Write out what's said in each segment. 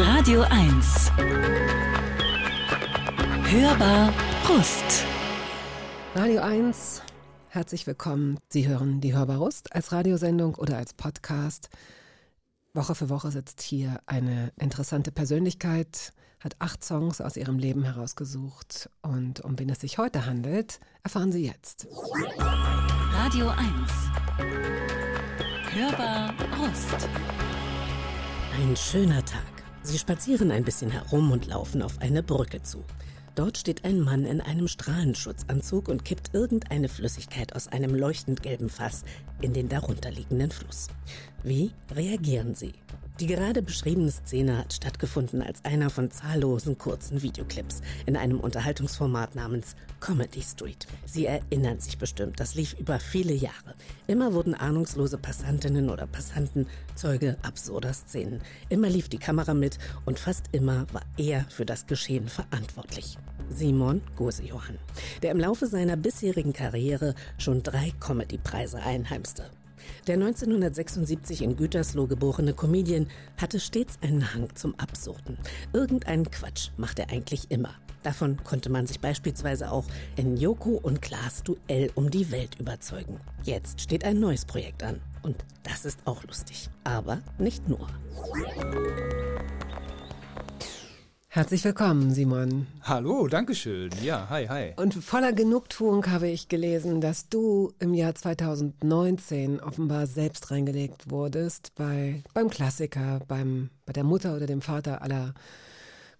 Radio 1. Hörbar Brust. Radio 1, herzlich willkommen. Sie hören die Hörbar Rust als Radiosendung oder als Podcast. Woche für Woche sitzt hier eine interessante Persönlichkeit, hat acht Songs aus ihrem Leben herausgesucht. Und um wen es sich heute handelt, erfahren Sie jetzt. Radio 1. Hörbar Brust. Ein schöner Tag. Sie spazieren ein bisschen herum und laufen auf eine Brücke zu. Dort steht ein Mann in einem Strahlenschutzanzug und kippt irgendeine Flüssigkeit aus einem leuchtend gelben Fass in den darunterliegenden Fluss. Wie reagieren Sie? Die gerade beschriebene Szene hat stattgefunden als einer von zahllosen kurzen Videoclips in einem Unterhaltungsformat namens Comedy Street. Sie erinnern sich bestimmt, das lief über viele Jahre. Immer wurden ahnungslose Passantinnen oder Passanten Zeuge absurder Szenen. Immer lief die Kamera mit und fast immer war er für das Geschehen verantwortlich. Simon Gosejohann, der im Laufe seiner bisherigen Karriere schon drei Comedy-Preise einheimste. Der 1976 in Gütersloh geborene Comedian hatte stets einen Hang zum Absurden. Irgendeinen Quatsch macht er eigentlich immer. Davon konnte man sich beispielsweise auch in Joko und Klaas Duell um die Welt überzeugen. Jetzt steht ein neues Projekt an. Und das ist auch lustig. Aber nicht nur. Herzlich willkommen, Simon. Hallo, Dankeschön. Ja, hi, hi. Und voller Genugtuung habe ich gelesen, dass du im Jahr 2019 offenbar selbst reingelegt wurdest bei, beim Klassiker, beim, bei der Mutter oder dem Vater aller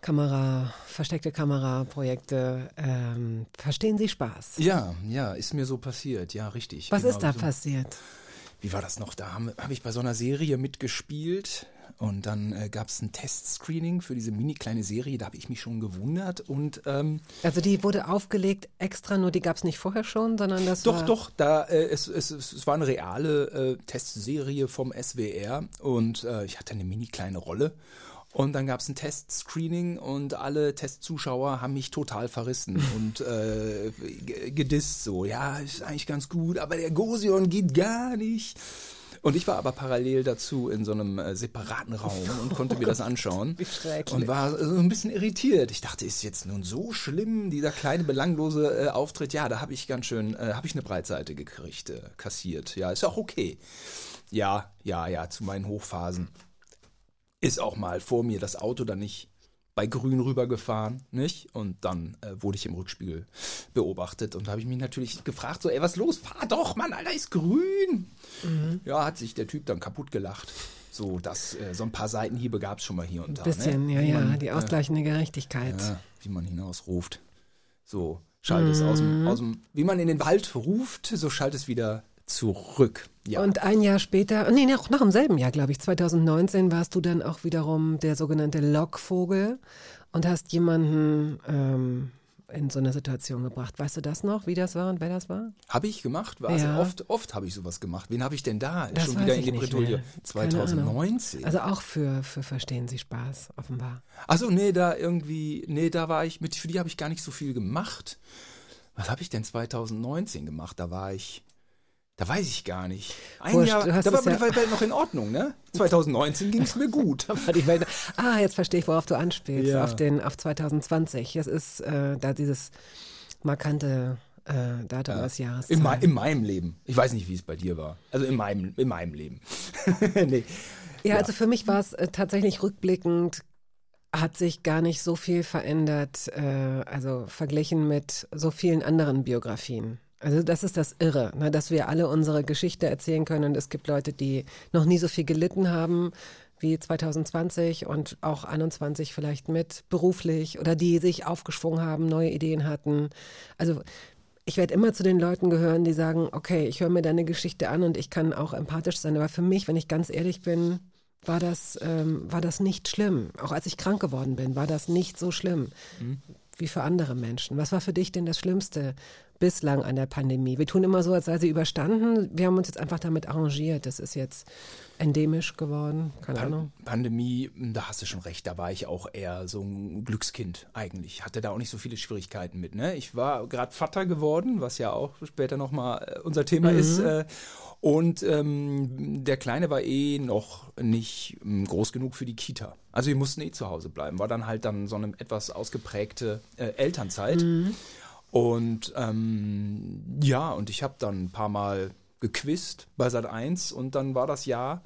Kamera, versteckte Kameraprojekte. Ähm, verstehen Sie Spaß? Ja, ja, ist mir so passiert. Ja, richtig. Was genau ist da so. passiert? Wie war das noch? Da habe hab ich bei so einer Serie mitgespielt und dann äh, gab es ein Testscreening für diese mini kleine Serie. Da habe ich mich schon gewundert und ähm, Also die wurde aufgelegt extra, nur die gab es nicht vorher schon, sondern das doch, war... doch, da äh, es, es, es war eine reale äh, Testserie vom SWR und äh, ich hatte eine mini kleine Rolle. Und dann gab es ein Testscreening und alle Testzuschauer haben mich total verrissen und äh, gedisst so. Ja, ist eigentlich ganz gut, aber der Gosion geht gar nicht. Und ich war aber parallel dazu in so einem äh, separaten Raum und konnte mir das anschauen. Wie schrecklich. Und war so ein bisschen irritiert. Ich dachte, ist jetzt nun so schlimm, dieser kleine belanglose äh, Auftritt? Ja, da habe ich ganz schön, äh, habe ich eine Breitseite gekriegt, äh, kassiert. Ja, ist auch okay. Ja, ja, ja, zu meinen Hochphasen ist auch mal vor mir das Auto dann nicht bei grün rübergefahren, nicht? Und dann äh, wurde ich im Rückspiegel beobachtet und da habe ich mich natürlich gefragt, so, ey, was los? Fahr doch, Mann, Alter, ist grün. Ja, hat sich der Typ dann kaputt gelacht. So, dass äh, so ein paar Seitenhiebe gab es schon mal hier und da. Bisschen, ne? ja, Wie ja, man, die äh, ausgleichende Gerechtigkeit. ja, wie man hinausruft. So, schallt es aus dem, aus dem, wie man in den Wald ruft, so schallt es wieder zurück. Ja. Und ein Jahr später, nee, noch, noch im selben Jahr, glaube ich, 2019, warst du dann auch wiederum der sogenannte Lockvogel und hast jemanden ähm, in so eine Situation gebracht. Weißt du das noch, wie das war und wer das war? Habe ich gemacht? Also Ja. oft, oft habe ich sowas gemacht. Wen habe ich denn da? Das Schon wieder in die Bretouille. mehr. Keine Ahnung. 2019. Also auch für, für Verstehen Sie Spaß, offenbar. Also nee, da irgendwie, nee, da war ich, mit, für die habe ich gar nicht so viel gemacht. Was habe ich denn 2019 gemacht? Da war ich, da weiß ich gar nicht. Ein Wurscht, Jahr, da war es ja- die Welt noch in Ordnung, ne? 2019 ging es mir gut. War die Welt, ah, jetzt verstehe ich, worauf du anspielst, Ja. auf, den, auf 2020. Das ist äh, da dieses markante äh, Datum des Jahres. In, in meinem Leben. Ich weiß nicht, wie es bei dir war. Also in meinem, in meinem Leben. nee. Ja, also für mich war es äh, tatsächlich rückblickend, hat sich gar nicht so viel verändert, äh, also verglichen mit so vielen anderen Biografien. Also das ist das Irre, ne, dass wir alle unsere Geschichte erzählen können und es gibt Leute, die noch nie so viel gelitten haben wie 2020 und auch 21 vielleicht mit beruflich oder die sich aufgeschwungen haben, neue Ideen hatten. Also ich werde immer zu den Leuten gehören, die sagen, okay, ich höre mir deine Geschichte an und ich kann auch empathisch sein. Aber für mich, wenn ich ganz ehrlich bin, war das, ähm, war das nicht schlimm. Auch als ich krank geworden bin, war das nicht so schlimm wie für andere Menschen. Was war für dich denn das Schlimmste bislang an der Pandemie? Wir tun immer so, als sei sie überstanden. Wir haben uns jetzt einfach damit arrangiert. Das ist jetzt endemisch geworden. Keine Ahnung. Pan Pandemie, da hast du schon recht, da war ich auch eher so ein Glückskind eigentlich. Hatte da auch nicht so viele Schwierigkeiten mit. Ne? Ich war gerade Vater geworden, was ja auch später nochmal unser Thema ist. Äh, Und ähm, der Kleine war eh noch nicht ähm, groß genug für die Kita. Also wir mussten eh zu Hause bleiben. War dann halt dann so eine etwas ausgeprägte äh, Elternzeit. Und ähm, ja, und ich habe dann ein paar Mal gequizt bei Sat 1 und dann war das Jahr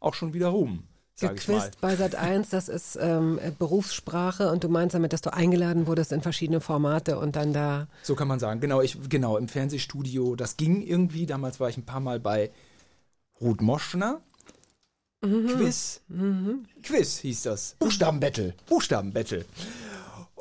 auch schon wieder rum. Gequizt bei Sat 1, das ist ähm, äh, Berufssprache und du meinst damit, dass du eingeladen wurdest in verschiedene Formate und dann da. So kann man sagen. Genau, ich, genau, im Fernsehstudio. Das ging irgendwie. Damals war ich ein paar Mal bei Ruth Moschner. Quiz. Quiz hieß das. Buchstabenbattle. Buchstabenbattle.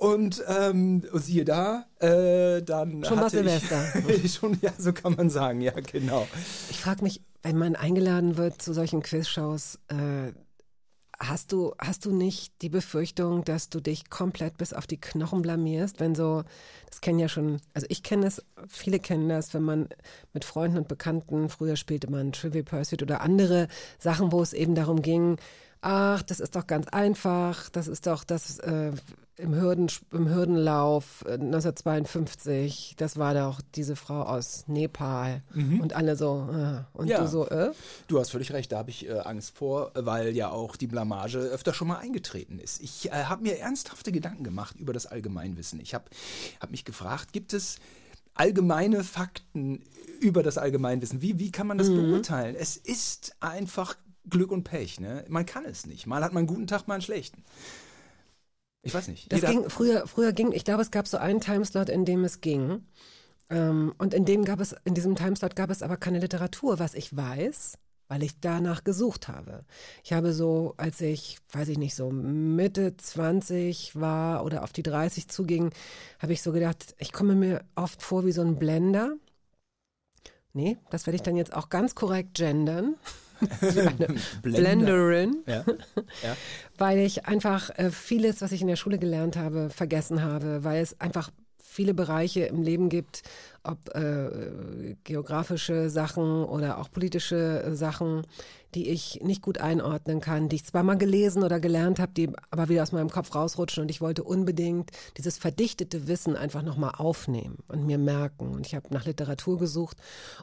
Und ähm, siehe da, äh, dann Schon war Silvester. Ich, schon, ja, so kann man sagen, ja, genau. Ich frage mich, wenn man eingeladen wird zu solchen Quizshows, äh, hast du, hast du nicht die Befürchtung, dass du dich komplett bis auf die Knochen blamierst, wenn so, das kennen ja schon, also ich kenne das, viele kennen das, wenn man mit Freunden und Bekannten, früher spielte man Trivial Pursuit oder andere Sachen, wo es eben darum ging, ach, das ist doch ganz einfach, das ist doch das äh, im, Hürden, im Hürdenlauf äh, 1952, das war doch diese Frau aus Nepal und alle so, äh, und Ja. du so, äh? Du hast völlig recht, da habe ich äh, Angst vor, weil ja auch die Blamage öfter schon mal eingetreten ist. Ich äh, habe mir ernsthafte Gedanken gemacht über das Allgemeinwissen. Ich habe hab mich gefragt, gibt es allgemeine Fakten über das Allgemeinwissen? Wie, wie kann man das beurteilen? Es ist einfach Glück und Pech. Ne? Man kann es nicht. Mal hat man einen guten Tag, mal einen schlechten. Ich weiß nicht. Das Jeder- ging, früher, früher ging, ich glaube, es gab so einen Timeslot, in dem es ging. Ähm, und in dem gab es, in diesem Timeslot gab es aber keine Literatur, was ich weiß, weil ich danach gesucht habe. Ich habe so, als ich, weiß ich nicht, so Mitte 20 war oder auf die 30 zuging, habe ich so gedacht, ich komme mir oft vor wie so ein Blender. Nee, das werde ich dann jetzt auch ganz korrekt gendern. Blender. Blenderin Ja. ja. weil ich einfach äh, vieles, was ich in der Schule gelernt habe, vergessen habe, weil es einfach viele Bereiche im Leben gibt, ob äh, geografische Sachen oder auch politische äh, Sachen, die ich nicht gut einordnen kann, die ich zwar mal gelesen oder gelernt habe, die aber wieder aus meinem Kopf rausrutschen und ich wollte unbedingt dieses verdichtete Wissen einfach nochmal aufnehmen und mir merken. Und ich habe nach Literatur gesucht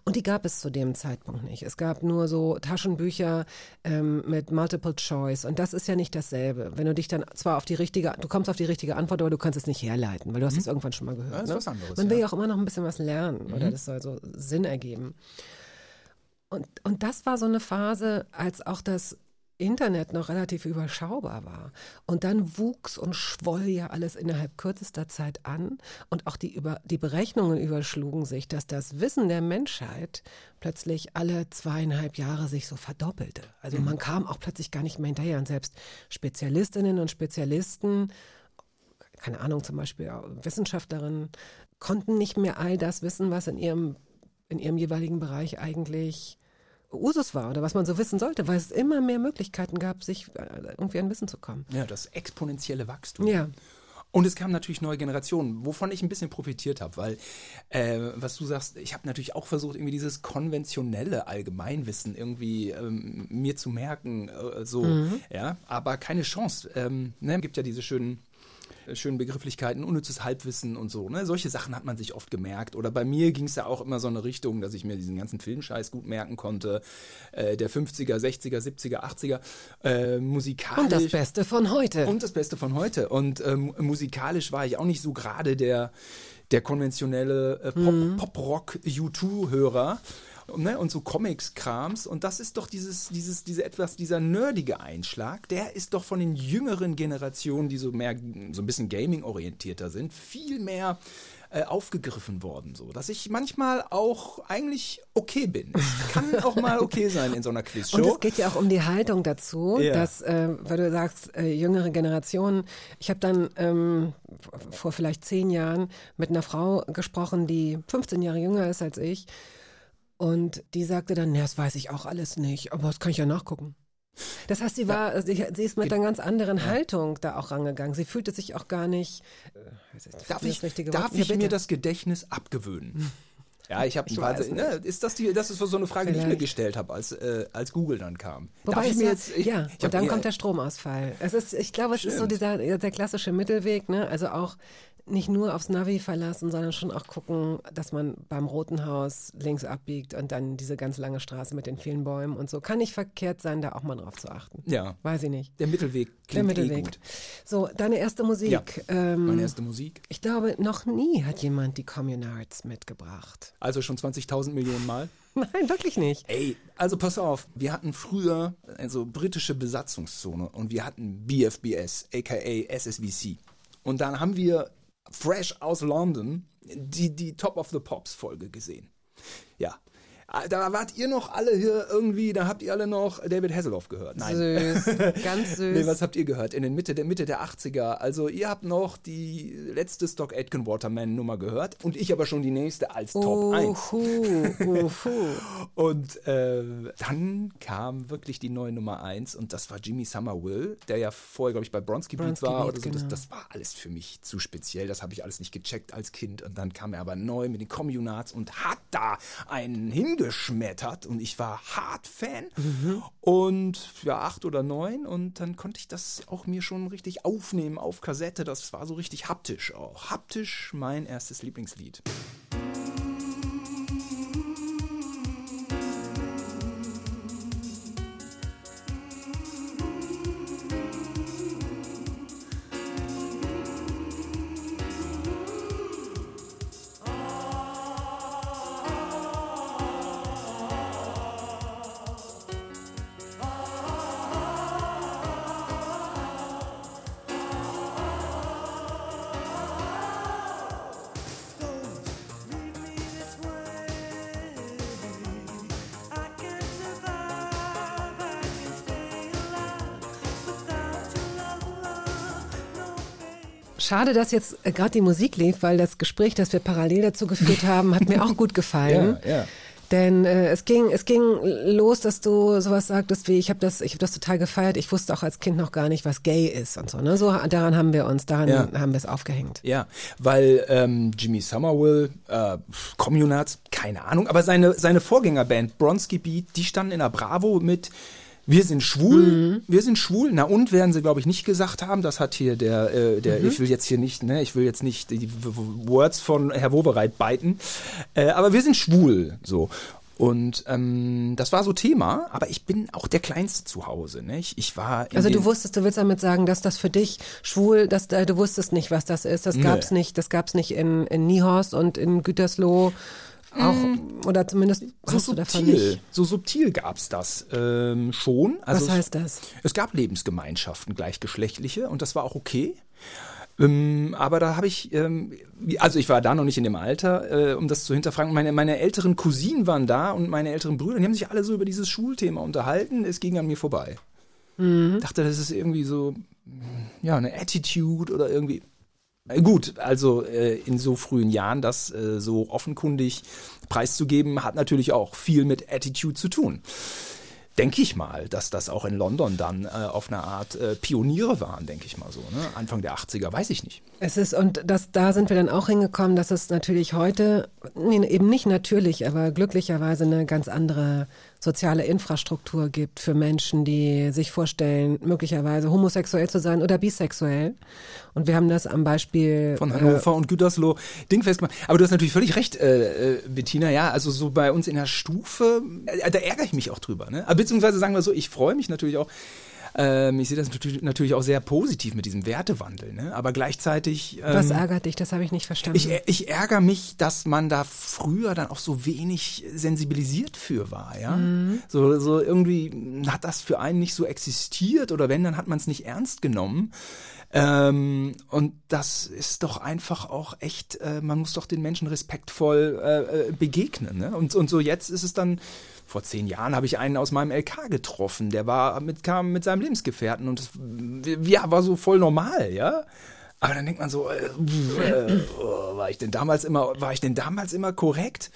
und die gab es zu dem Zeitpunkt nicht. Es gab nur so Taschenbücher ähm, mit Multiple Choice und das ist ja nicht dasselbe. Wenn du dich dann zwar auf die richtige, du kommst auf die richtige Antwort, aber du kannst es nicht herleiten, weil du hast es irgendwann schon mal gehört. Mhm. Ja, ist ne? was anderes, Man will ja auch immer noch ein bisschen was lernen Mhm. oder das soll so Sinn ergeben. Und, und das war so eine Phase, als auch das Internet noch relativ überschaubar war. Und dann wuchs und schwoll ja alles innerhalb kürzester Zeit an. Und auch die, über, die Berechnungen überschlugen sich, dass das Wissen der Menschheit plötzlich alle zweieinhalb Jahre sich so verdoppelte. Also man kam auch plötzlich gar nicht mehr hinterher. Und selbst Spezialistinnen und Spezialisten keine Ahnung, zum Beispiel Wissenschaftlerinnen, konnten nicht mehr all das wissen, was in ihrem, in ihrem jeweiligen Bereich eigentlich Usus war oder was man so wissen sollte, weil es immer mehr Möglichkeiten gab, sich äh, irgendwie an Wissen zu kommen. ja, das exponentielle Wachstum. Ja. Und es kamen natürlich neue Generationen, wovon ich ein bisschen profitiert habe, weil, äh, was du sagst, ich habe natürlich auch versucht, irgendwie dieses konventionelle Allgemeinwissen irgendwie ähm, mir zu merken, äh, so, ja, aber keine Chance. Ähm, ne, gibt ja diese schönen schönen Begrifflichkeiten, unnützes Halbwissen und so. Ne? Solche Sachen hat man sich oft gemerkt. Oder bei mir ging es ja auch immer so eine Richtung, dass ich mir diesen ganzen Filmscheiß gut merken konnte. Äh, der 50er, 60er, 70er, 80er. Äh, musikalisch. Und das Beste von heute. Und das Beste von heute. Und ähm, musikalisch war ich auch nicht so gerade der, der konventionelle äh, Pop, Pop-Rock-U2-Hörer. Ne? Und so Comics-Krams. Und das ist doch dieses, dieses, diese etwas, dieser nerdige Einschlag, der ist doch von den jüngeren Generationen, die so mehr, so ein bisschen Gaming-orientierter sind, viel mehr äh, aufgegriffen worden, so dass ich manchmal auch eigentlich okay bin. Es kann auch mal okay sein in so einer Quizshow. Und es geht ja auch um die Haltung dazu, Ja. dass, äh, weil du sagst, äh, jüngere Generationen. Ich habe dann ähm, vor vielleicht zehn Jahren mit einer Frau gesprochen, die 15 Jahre jünger ist als ich. Und die sagte dann, ja, das weiß ich auch alles nicht, aber das kann ich ja nachgucken. Das heißt, sie war, sie, sie ist mit einer ganz anderen Haltung da auch rangegangen. Sie fühlte sich auch gar nicht. Äh, Darf das ich, darf ich Ja, mir das Gedächtnis abgewöhnen? Ja, ich habe ne, ist das die, das ist so eine Frage, die ich mir Vielleicht. gestellt habe, als äh, als Google dann kam. Wobei darf ich mir ja, jetzt, ich, ja, ich und dann kommt der Stromausfall. Es ist, ich glaube, es ist so Stimmt. dieser ja, der klassische Mittelweg, ne? Also auch nicht nur aufs Navi verlassen, sondern schon auch gucken, dass man beim Roten Haus links abbiegt und dann diese ganz lange Straße mit den vielen Bäumen und so. Kann nicht verkehrt sein, da auch mal drauf zu achten. Ja. Weiß ich nicht. Der Mittelweg Der klingt eh Mittelweg. gut. So, deine erste Musik. Ja, ähm, Meine erste Musik. ich glaube, noch nie hat jemand die Communards mitgebracht. Also schon 20.000 Millionen Mal. Nein, wirklich nicht. Ey, also pass auf, wir hatten früher also britische Besatzungszone und wir hatten BFBS, aka SSVC. Und dann haben wir fresh aus London die, die Top of the Pops Folge gesehen. Ja. Da wart ihr noch alle hier irgendwie, da habt ihr alle noch David Hasselhoff gehört. Nein. Süß, ganz süß. Nee, was habt ihr gehört? In der Mitte der Mitte der 80er. Also ihr habt noch die letzte Stock Aitken Waterman Nummer gehört und ich aber schon die nächste als Top 1. Uhu, uhu. Und äh, dann kam wirklich die neue Nummer 1 und das war Jimmy Somerville, der ja vorher, glaube ich, bei Bronski Beat Bronski war Beat, oder so. Das, genau. das war alles für mich zu speziell. Das habe ich alles nicht gecheckt als Kind. Und dann kam er aber neu mit den Communards und hat da einen hingeschmettert und ich war hart Fan. Mhm. Und ja, acht oder neun und dann konnte ich das auch mir schon richtig aufnehmen auf Kassette. Das war so richtig haptisch auch. Haptisch mein erstes Lieblingslied. Schade, dass jetzt äh, gerade die Musik lief, weil das Gespräch, das wir parallel dazu geführt haben, hat mir auch gut gefallen. Ja, ja. Denn äh, es ging es ging los, dass du sowas sagtest wie ich habe das ich habe das total gefeiert. Ich wusste auch als Kind noch gar nicht, was gay ist und so. Ne? So daran haben wir uns daran Ja. haben wir es aufgehängt. Ja, weil ähm, Jimmy Somerville, äh, Communards, keine Ahnung, aber seine, seine Vorgängerband Bronski Beat, die standen in der Bravo mit wir sind schwul, wir sind schwul. Na und werden sie, glaube ich, nicht gesagt haben. Das hat hier der, äh, der ich will jetzt hier nicht, ne, ich will jetzt nicht die Words von Herr Wowereit beiten. Äh, aber wir sind schwul, so. Und ähm, das war so Thema, aber ich bin auch der Kleinste zu Hause. Ne? Ich, war Also du wusstest, du willst damit sagen, dass das für dich schwul, dass äh, du wusstest nicht, was das ist. Das Nee. gab's nicht, das gab's nicht in, in Niehorst und in Gütersloh auch oder zumindest so hast du davon subtil, so subtil gab's das ähm, schon. Also Was heißt das? Es gab Lebensgemeinschaften, gleichgeschlechtliche, und das war auch okay. Ähm, aber da habe ich, ähm, also ich war da noch nicht in dem Alter, äh, um das zu hinterfragen. Meine, meine älteren Cousinen waren da und meine älteren Brüder, die haben sich alle so über dieses Schulthema unterhalten. Es ging an mir vorbei. Dachte, das ist irgendwie so, ja, eine Attitude oder irgendwie. Äh, Gut, also äh, in so frühen Jahren das äh, so offenkundig preiszugeben, hat natürlich auch viel mit Attitude zu tun. Denke ich mal, dass das auch in London dann äh, auf eine Art äh, Pioniere waren, denke ich mal so. Ne? Anfang der 80er, weiß ich nicht. Es ist, und das, da sind wir dann auch hingekommen, dass es natürlich heute, nee, eben nicht natürlich, aber glücklicherweise eine ganz andere soziale Infrastruktur gibt für Menschen, die sich vorstellen, möglicherweise homosexuell zu sein oder bisexuell. Und wir haben das am Beispiel Von äh, Hannover und Gütersloh dingfest gemacht. Aber du hast natürlich völlig recht, äh, äh, Bettina. Ja, also so bei uns in der Stufe, äh, da ärgere ich mich auch drüber. Ne? Aber Beziehungsweise sagen wir so, ich freue mich natürlich auch. Ähm, ich sehe das natürlich, auch sehr positiv mit diesem Wertewandel. Ne? Aber gleichzeitig. Ähm, Was ärgert dich? Das habe ich nicht verstanden. Ich, ich ärgere mich, dass man da früher dann auch so wenig sensibilisiert für war, ja. So, so irgendwie hat das für einen nicht so existiert oder wenn, dann hat man es nicht ernst genommen. Ähm, und das ist doch einfach auch echt, äh, man muss doch den Menschen respektvoll äh, äh, begegnen. Ne? Und, und so jetzt ist es dann, vor zehn Jahren habe ich einen aus meinem LK getroffen, der war mit, kam mit seinem Lebensgefährten und das, ja, war so voll normal, ja. Aber dann denkt man so, äh, äh, oh, war ich denn damals immer, war ich denn damals immer korrekt?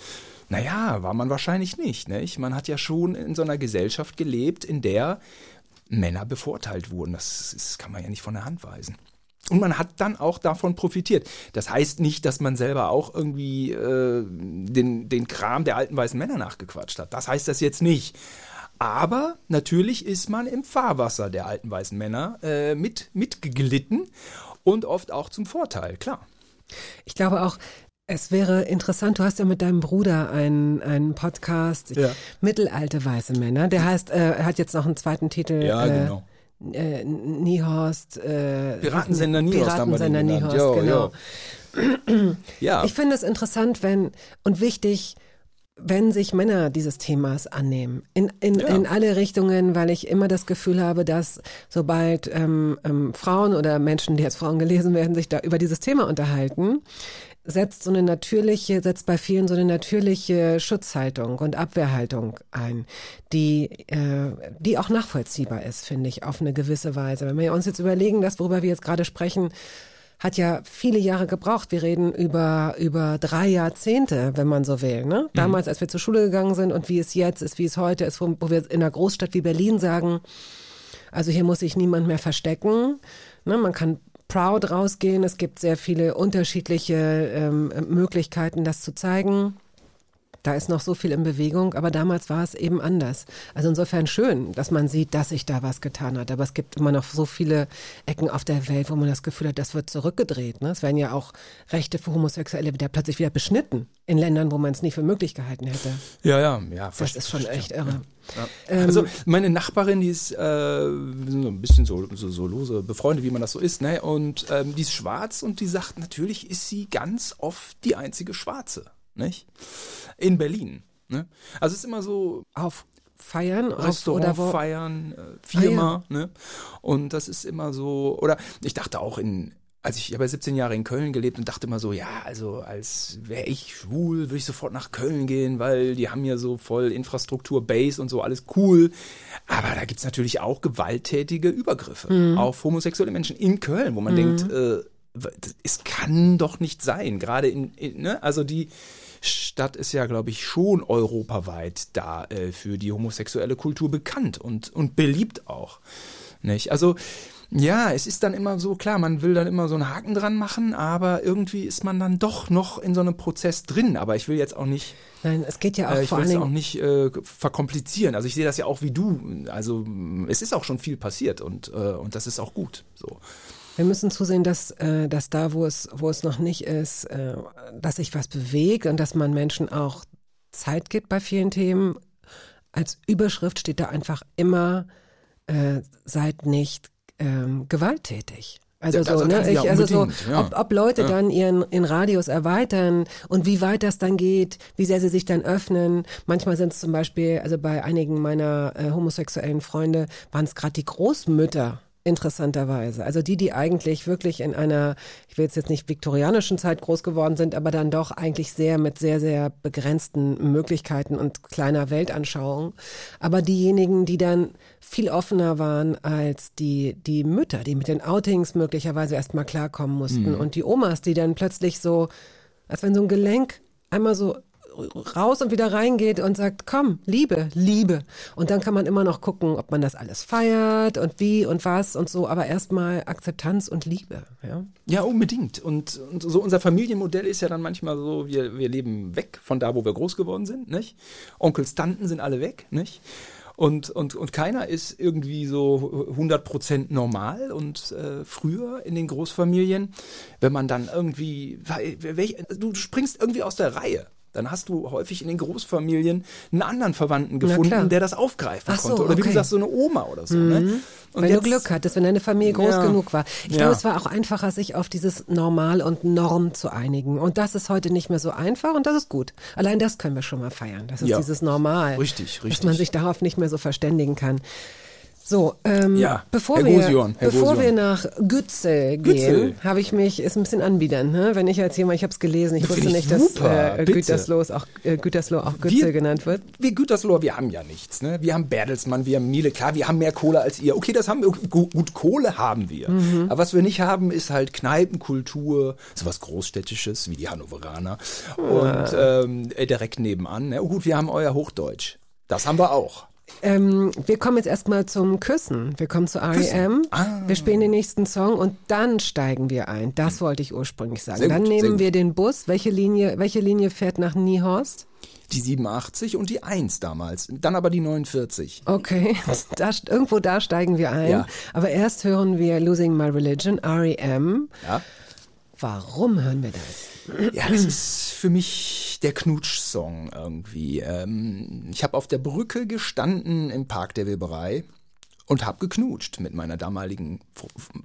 Naja, war man wahrscheinlich nicht. Nicht? Man hat ja schon in so einer Gesellschaft gelebt, in der Männer bevorteilt wurden. Das, ist, kann man ja nicht von der Hand weisen. Und man hat dann auch davon profitiert. Das heißt nicht, dass man selber auch irgendwie äh, den, den Kram der alten weißen Männer nachgequatscht hat. Das heißt das jetzt nicht. Aber natürlich ist man im Fahrwasser der alten weißen Männer äh, mit, mitgeglitten und oft auch zum Vorteil, klar. Ich glaube auch, es wäre interessant, du hast ja mit deinem Bruder einen, einen Podcast, Ja. Mittelalte weiße Männer. Der heißt, äh, er hat jetzt noch einen zweiten Titel. Ja, äh, genau. Äh, Niehorst. Äh, Piratensender Niehorst haben wir den Piratensender genannt. Niehorst, Jo, genau. jo. Ja, Ich finde es interessant, wenn und wichtig, wenn sich Männer dieses Themas annehmen. In, in, Ja. in alle Richtungen, weil ich immer das Gefühl habe, dass sobald ähm, ähm, Frauen oder Menschen, die als Frauen gelesen werden, sich da über dieses Thema unterhalten, setzt so eine natürliche, setzt bei vielen so eine natürliche Schutzhaltung und Abwehrhaltung ein, die, äh, die auch nachvollziehbar ist, finde ich, auf eine gewisse Weise. Wenn wir uns jetzt überlegen, das, worüber wir jetzt gerade sprechen, hat ja viele Jahre gebraucht. Wir reden über, über drei Jahrzehnte, wenn man so will. Ne? Damals, als wir zur Schule gegangen sind und wie es jetzt ist, wie es heute ist, wo, wo wir in einer Großstadt wie Berlin sagen, also hier muss sich niemand mehr verstecken. Ne? Man kann proud rausgehen. Es gibt sehr viele unterschiedliche ähm, Möglichkeiten, das zu zeigen. Da ist noch so viel in Bewegung, aber damals war es eben anders. Also insofern schön, dass man sieht, dass sich da was getan hat. Aber es gibt immer noch so viele Ecken auf der Welt, wo man das Gefühl hat, das wird zurückgedreht. Ne? Es werden ja auch Rechte für Homosexuelle wieder plötzlich wieder beschnitten in Ländern, wo man es nie für möglich gehalten hätte. ja, ja, ja. Das ist schon echt irre. Ja. Ähm, also meine Nachbarin, die ist äh, so ein bisschen so, so, so lose befreundet, wie man das so ist, ne? Und ähm, die ist schwarz und die sagt, natürlich ist sie ganz oft die einzige Schwarze, nicht? In Berlin. Ne? Also es ist immer so Auf Feiern auf- Restaurant oder wo? feiern, äh, Firma, ne? Und das ist immer so, oder ich dachte auch in, als ich, ich habe ja 17 Jahre in Köln gelebt und dachte immer so, ja, also als wäre ich schwul, würde ich sofort nach Köln gehen, weil die haben ja so voll Infrastruktur, Base und so, alles cool. Aber da gibt's natürlich auch gewalttätige Übergriffe Mhm. auf homosexuelle Menschen in Köln, wo man denkt, äh, es kann doch nicht sein. Gerade in, in ne? also die Stadt ist ja, glaube ich, schon europaweit da äh, für die homosexuelle Kultur bekannt und, und beliebt auch. Nicht? Also, ja, es ist dann immer so, klar, man will dann immer so einen Haken dran machen, aber irgendwie ist man dann doch noch in so einem Prozess drin. Aber ich will jetzt auch nicht, Nein, es geht ja auch äh, ich will es auch nicht äh, verkomplizieren. Also ich sehe das ja auch wie du. Also es ist auch schon viel passiert und, äh, und das ist auch gut. So. Wir müssen zusehen, dass, äh, dass da, wo es, wo es noch nicht ist, äh, dass sich was bewegt und dass man Menschen auch Zeit gibt bei vielen Themen. Als Überschrift steht da einfach immer, äh, seid nicht ähm, gewalttätig. Also Ja, so, also ne? Ich, also so, ja. ob, ob Leute Ja. dann ihren, ihren Radius erweitern und wie weit das dann geht, wie sehr sie sich dann öffnen. Manchmal sind es zum Beispiel, also bei einigen meiner äh, homosexuellen Freunde waren es gerade die Großmütter, interessanterweise. Also die, die eigentlich wirklich in einer, ich will jetzt jetzt nicht viktorianischen Zeit groß geworden sind, aber dann doch eigentlich sehr mit sehr, sehr begrenzten Möglichkeiten und kleiner Weltanschauung. Aber diejenigen, die dann viel offener waren als die, die Mütter, die mit den Outings möglicherweise erstmal klarkommen mussten und die Omas, die dann plötzlich so, als wenn so ein Gelenk einmal so raus und wieder reingeht und sagt, komm, Liebe, Liebe. Und dann kann man immer noch gucken, ob man das alles feiert und wie und was und so, aber erstmal Akzeptanz und Liebe. Ja? Ja, unbedingt. Und, und so unser Familienmodell ist ja dann manchmal so, wir, wir leben weg von da, wo wir groß geworden sind, nicht? Onkels, Tanten sind alle weg, nicht? Und, und, und keiner ist irgendwie so 100% normal. Und äh, früher in den Großfamilien, wenn man dann irgendwie, weil- welch, du springst irgendwie aus der Reihe. Dann hast du häufig in den Großfamilien einen anderen Verwandten gefunden, der das aufgreifen so, konnte. Oder wie du okay. Mhm. sagst, so eine Oma oder so. Ne? Und wenn jetzt- du Glück hattest, wenn deine Familie groß Ja. genug war. Ich Ja. glaube, es war auch einfacher, sich auf dieses Normal und Norm zu einigen. Und das ist heute nicht mehr so einfach und das ist gut. Allein das können wir schon mal feiern. Das ist dieses Normal. Richtig, Dass richtig. man sich darauf nicht mehr so verständigen kann. So, ähm, Ja, bevor, Herr wir, Gosion, Herr bevor Gosion. wir nach Gützel gehen, habe ich mich, ist ein bisschen anbiedernd, ne? wenn ich jetzt jemand, ich habe es gelesen, ich Finde wusste ich nicht, super, dass äh. Gütersloh, auch, äh, Gütersloh auch Gützel Wir- genannt wird. wir Gütersloher, wir haben ja nichts. Ne? Wir haben Bertelsmann, wir haben Miele, klar, wir haben mehr Kohle als ihr. Okay, das haben wir. Gut, Kohle haben wir. Mhm. Aber was wir nicht haben, ist halt Kneipenkultur, sowas Großstädtisches wie die Hannoveraner. Und ähm, äh, direkt nebenan. Ne? Oh, gut, wir haben euer Hochdeutsch. Das haben wir auch. Ähm, wir kommen jetzt erstmal zum Küssen. Wir kommen zu R.E.M. Ah. Wir spielen den nächsten Song und dann steigen wir ein. Das wollte ich ursprünglich sagen. Sehr dann gut, nehmen wir den Bus. Welche Linie, welche Linie fährt nach Niehorst? Die 87 und die 1 damals. Dann aber die 49. Okay, da, irgendwo da steigen wir ein. Ja. Aber erst hören wir Losing My Religion, R.E.M. Ja. Warum hören wir das? Ja, das ist für mich der Knutsch-Song irgendwie. Ähm, ich habe auf der Brücke gestanden im Park der Weberei und habe geknutscht mit meiner damaligen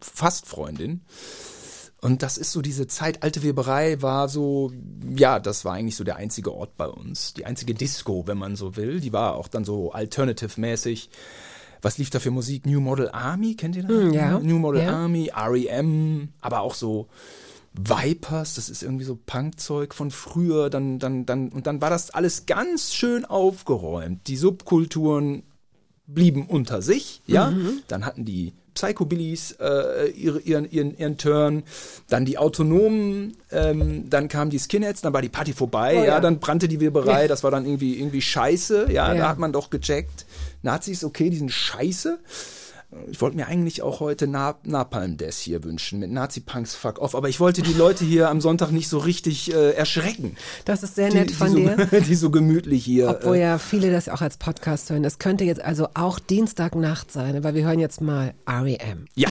Fastfreundin. Und das ist so diese Zeit, alte Weberei war so, ja, das war eigentlich so der einzige Ort bei uns. Die einzige Disco, wenn man so will. Die war auch dann so alternative-mäßig. Was lief da für Musik? New Model Army, kennt ihr das? Hm, ja. New Model Ja. Army, REM, aber auch so Vipers, das ist irgendwie so Punkzeug von früher, dann, dann, dann, und dann war das alles ganz schön aufgeräumt. Die Subkulturen blieben unter sich, ja. Mhm. Dann hatten die Psychobillies äh, ihre, ihren, ihren, ihren Turn, dann die Autonomen, ähm, dann kamen die Skinheads, dann war die Party vorbei, Oh ja. ja. dann brannte die Weberei, das war dann irgendwie, irgendwie scheiße, ja, Ja. da hat man doch gecheckt. Nazis, okay, die sind scheiße. Ich wollte mir eigentlich auch heute Na Napalm Death hier wünschen mit Nazi-Punks Fuck Off, aber ich wollte die Leute hier am Sonntag nicht so richtig äh, erschrecken. Das ist sehr Die, nett von die, dir. so, die so gemütlich hier. Obwohl äh, ja viele das auch als Podcast hören. Das könnte jetzt also auch Dienstagnacht sein, aber wir hören jetzt mal REM. Ja.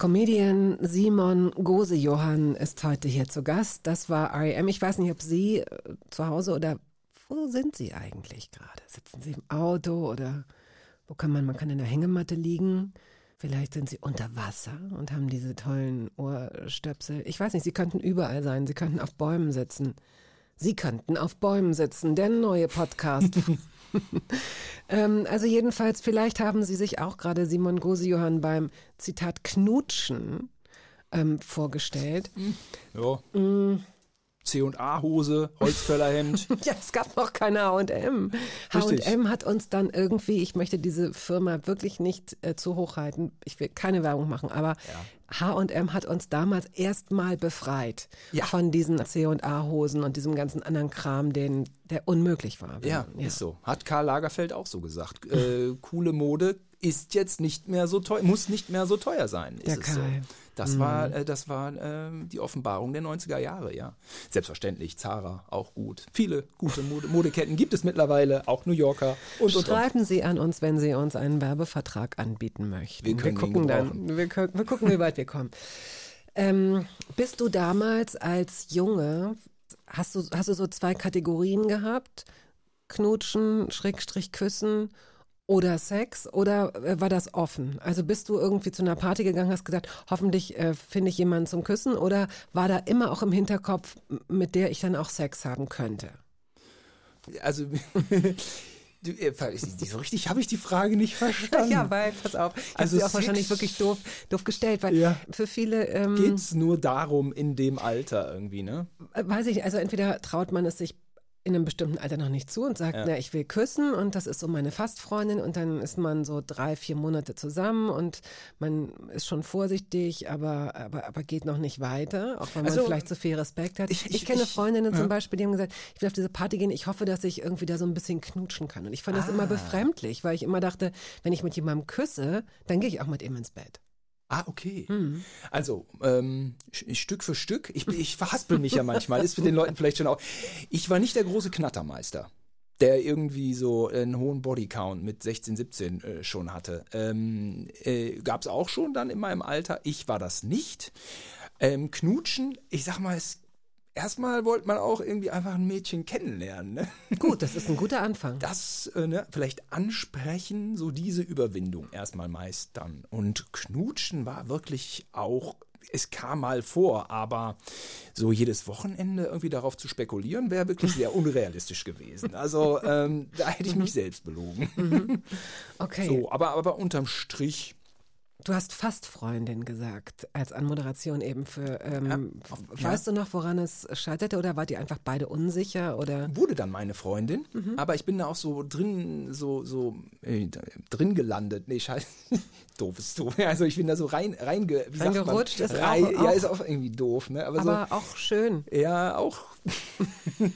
Comedian Simon Gose-Johann ist heute hier zu Gast. Das war REM. Ich weiß nicht, ob Sie äh, zu Hause oder wo sind Sie eigentlich gerade? Sitzen Sie im Auto oder wo kann man, man kann in der Hängematte liegen? Vielleicht sind Sie unter Wasser und haben diese tollen Ohrstöpsel. Ich weiß nicht, Sie könnten überall sein. Sie könnten auf Bäumen sitzen. Sie könnten auf Bäumen sitzen. Der neue Podcast. ähm, also jedenfalls, vielleicht haben Sie sich auch gerade Simon Gose-Johann beim Zitat Knutschen ähm, vorgestellt. ja. Mm. C&A-Hose, Holzfällerhemd. Ja, es gab noch keine H&M. H&M hat uns dann irgendwie, ich möchte diese Firma wirklich nicht äh, zu hoch halten, ich will keine Werbung machen, aber H&M hat uns damals erstmal befreit Ja. von diesen C&A-Hosen und diesem ganzen anderen Kram, den, der unmöglich war. Ja, ist so. Hat Karl Lagerfeld auch so gesagt. Äh, coole Mode ist jetzt nicht mehr so teuer, muss nicht mehr so teuer sein. Ist Der es so. Karl. Mhm. Das war, äh, das war ähm, die Offenbarung der 90er Jahre, ja. Selbstverständlich, Zara, auch gut. Viele gute Mode Modeketten gibt es mittlerweile, auch New Yorker und, und, und. Schreiben Sie an uns, wenn Sie uns einen Werbevertrag anbieten möchten. Wir können ihn gucken dann. Wir, wir gucken, wie weit wir kommen. Ähm, bist du damals als Junge, hast du, hast du so zwei Kategorien gehabt? Knutschen, Schrägstrich küssen oder Sex? Oder äh, war das offen? Also bist du irgendwie zu einer Party gegangen, hast gesagt, hoffentlich äh, finde ich jemanden zum Küssen? Oder war da immer auch im Hinterkopf, mit der ich dann auch Sex haben könnte? Also, du, äh, so richtig habe ich die Frage nicht verstanden. Ja, weil, pass auf, ich Also sie auch wahrscheinlich wirklich doof, doof gestellt, weil Ja. für viele, ähm, Geht's nur darum in dem Alter irgendwie, ne? äh, weiß ich, also entweder traut man es sich in einem bestimmten Alter noch nicht zu und sagt, Ja. na, ich will küssen und das ist so meine Fastfreundin und dann ist man so drei, vier Monate zusammen und man ist schon vorsichtig, aber, aber, aber geht noch nicht weiter, auch wenn man Also, vielleicht zu viel Respekt hat. Ich, ich- ich- kenne ich- Freundinnen ja. zum Beispiel, die haben gesagt, ich will auf diese Party gehen, ich hoffe, dass ich irgendwie da so ein bisschen knutschen kann. Und ich fand das immer Ah. befremdlich, weil ich immer dachte, wenn ich mit jemandem küsse, dann gehe ich auch mit ihm ins Bett. Ah, okay. Mhm. Also, ähm, Stück für Stück. Ich, ich verhaspel mich ja manchmal. Ist für den Leuten vielleicht schon auch. Ich war nicht der große Knattermeister, der irgendwie so einen hohen Bodycount mit 16, 17 äh, schon hatte. Ähm, äh, Gab es auch schon dann in meinem Alter. Ich war das nicht. Ähm, Knutschen, ich sag mal, es, erstmal wollte man auch irgendwie einfach ein Mädchen kennenlernen. Ne? Gut, das ist ein guter Anfang. das äh, ne, vielleicht ansprechen, so diese Überwindung erstmal meistern. Und Knutschen war wirklich auch, es kam mal vor, aber so jedes Wochenende irgendwie darauf zu spekulieren, wäre wirklich sehr unrealistisch gewesen. Also ähm, da hätte ich mich selbst belogen. Okay. So, aber, aber unterm Strich Du hast fast Freundin gesagt, als Anmoderation eben für. Ähm, auf- weißt du noch, woran es scheiterte oder wart ihr einfach beide unsicher oder? Wurde dann meine Freundin, Mhm. aber ich bin da auch so drin, so, so äh, drin gelandet. Nee, scheiße. doof ist doof. Also ich bin da so rein, reinge, wie? Reingerutscht ist Rein, auch- Ja, ist auch irgendwie doof, ne? Aber, Aber auch schön. so, ja, auch.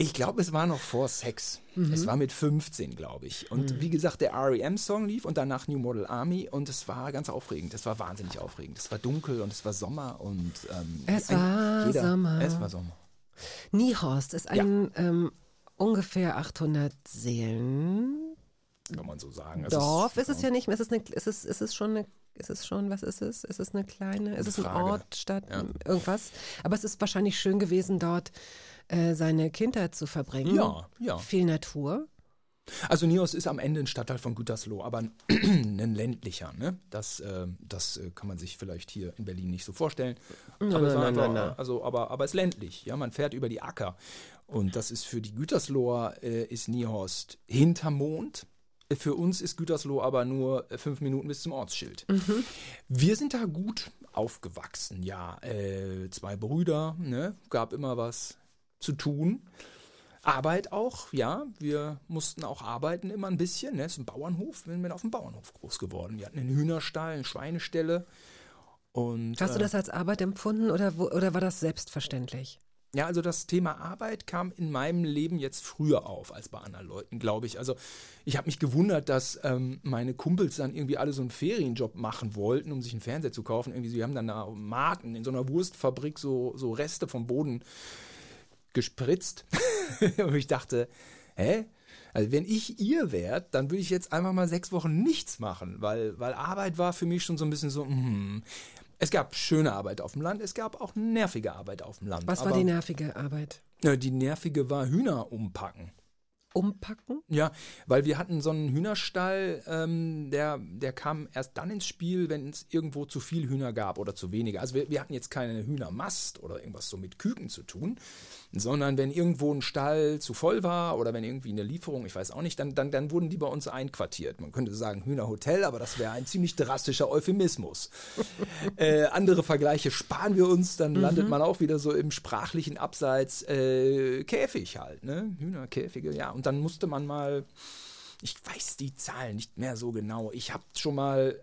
ich glaube, es war noch vor Sex. Mhm. Es war mit 15, glaube ich. Und wie gesagt, der REM-Song lief und danach New Model Army und es war ganz aufregend. Es war wahnsinnig aufregend. Es war dunkel und es war Sommer und ähm, Es ein- war Sommer. Es war Sommer. Niehorst ist ein ähm, ungefähr 800 Seelen Kann man so sagen. Es Dorf. Ist es ja nicht mehr. Ist es, ist es, ist es schon eine. Ist es schon, was ist es? Ist es eine kleine, ist es ein Frage. Ort, Stadt, Ja. irgendwas? Aber es ist wahrscheinlich schön gewesen, dort äh, seine Kindheit zu verbringen. Ja, ja. Viel Natur. Also Nios ist am Ende ein Stadtteil von Gütersloh, aber ein, ein ländlicher. Ne? Das, äh, das äh, kann man sich vielleicht hier in Berlin nicht so vorstellen. aber, es war na, na, einfach, na. Also, aber, aber es ist ländlich. Ja? Man fährt über die Acker. Und das ist für die Gütersloher äh, ist Niehorst hinterm Mond. Äh, Für uns ist Gütersloh aber nur fünf Minuten bis zum Ortsschild. Wir sind da gut aufgewachsen, ja. Äh, zwei Brüder, ne? gab immer was zu tun. Arbeit auch, ja. Wir mussten auch arbeiten immer ein bisschen. Ne? Es ist ein Bauernhof. Wir sind auf dem Bauernhof groß geworden. Wir hatten einen Hühnerstall, eine Schweinestelle. Und, Hast du äh, das als Arbeit empfunden oder, wo, oder war das selbstverständlich? ja, also das Thema Arbeit kam in meinem Leben jetzt früher auf als bei anderen Leuten, glaube ich. Also ich habe mich gewundert, dass ähm, meine Kumpels dann irgendwie alle so einen Ferienjob machen wollten, um sich einen Fernseher zu kaufen. Irgendwie, sie haben dann da Marken in so einer Wurstfabrik so, so Reste vom Boden gespritzt. Und ich dachte, hä? Also wenn ich ihr wärt, dann würde ich jetzt einfach mal sechs Wochen nichts machen, weil, weil Arbeit war für mich schon so ein bisschen so, hm. Es gab schöne Arbeit auf dem Land, es gab auch nervige Arbeit auf dem Land. Was war die nervige Arbeit? Die nervige war Hühner umpacken. Umpacken? Ja, weil wir hatten so einen Hühnerstall, ähm, der, der kam erst dann ins Spiel, wenn es irgendwo zu viel Hühner gab oder zu wenige. Also wir, wir hatten jetzt keine Hühnermast oder irgendwas so mit Küken zu tun, sondern wenn irgendwo ein Stall zu voll war oder wenn irgendwie eine Lieferung, ich weiß auch nicht, dann, dann, dann wurden die bei uns einquartiert. Man könnte sagen Hühnerhotel, aber das wäre ein ziemlich drastischer Euphemismus. äh, andere Vergleiche sparen wir uns, dann landet man auch wieder so im sprachlichen Abseits äh, Käfig halt, ne? Hühnerkäfige, ja. Und dann musste man mal, ich weiß die Zahlen nicht mehr so genau. Ich habe schon mal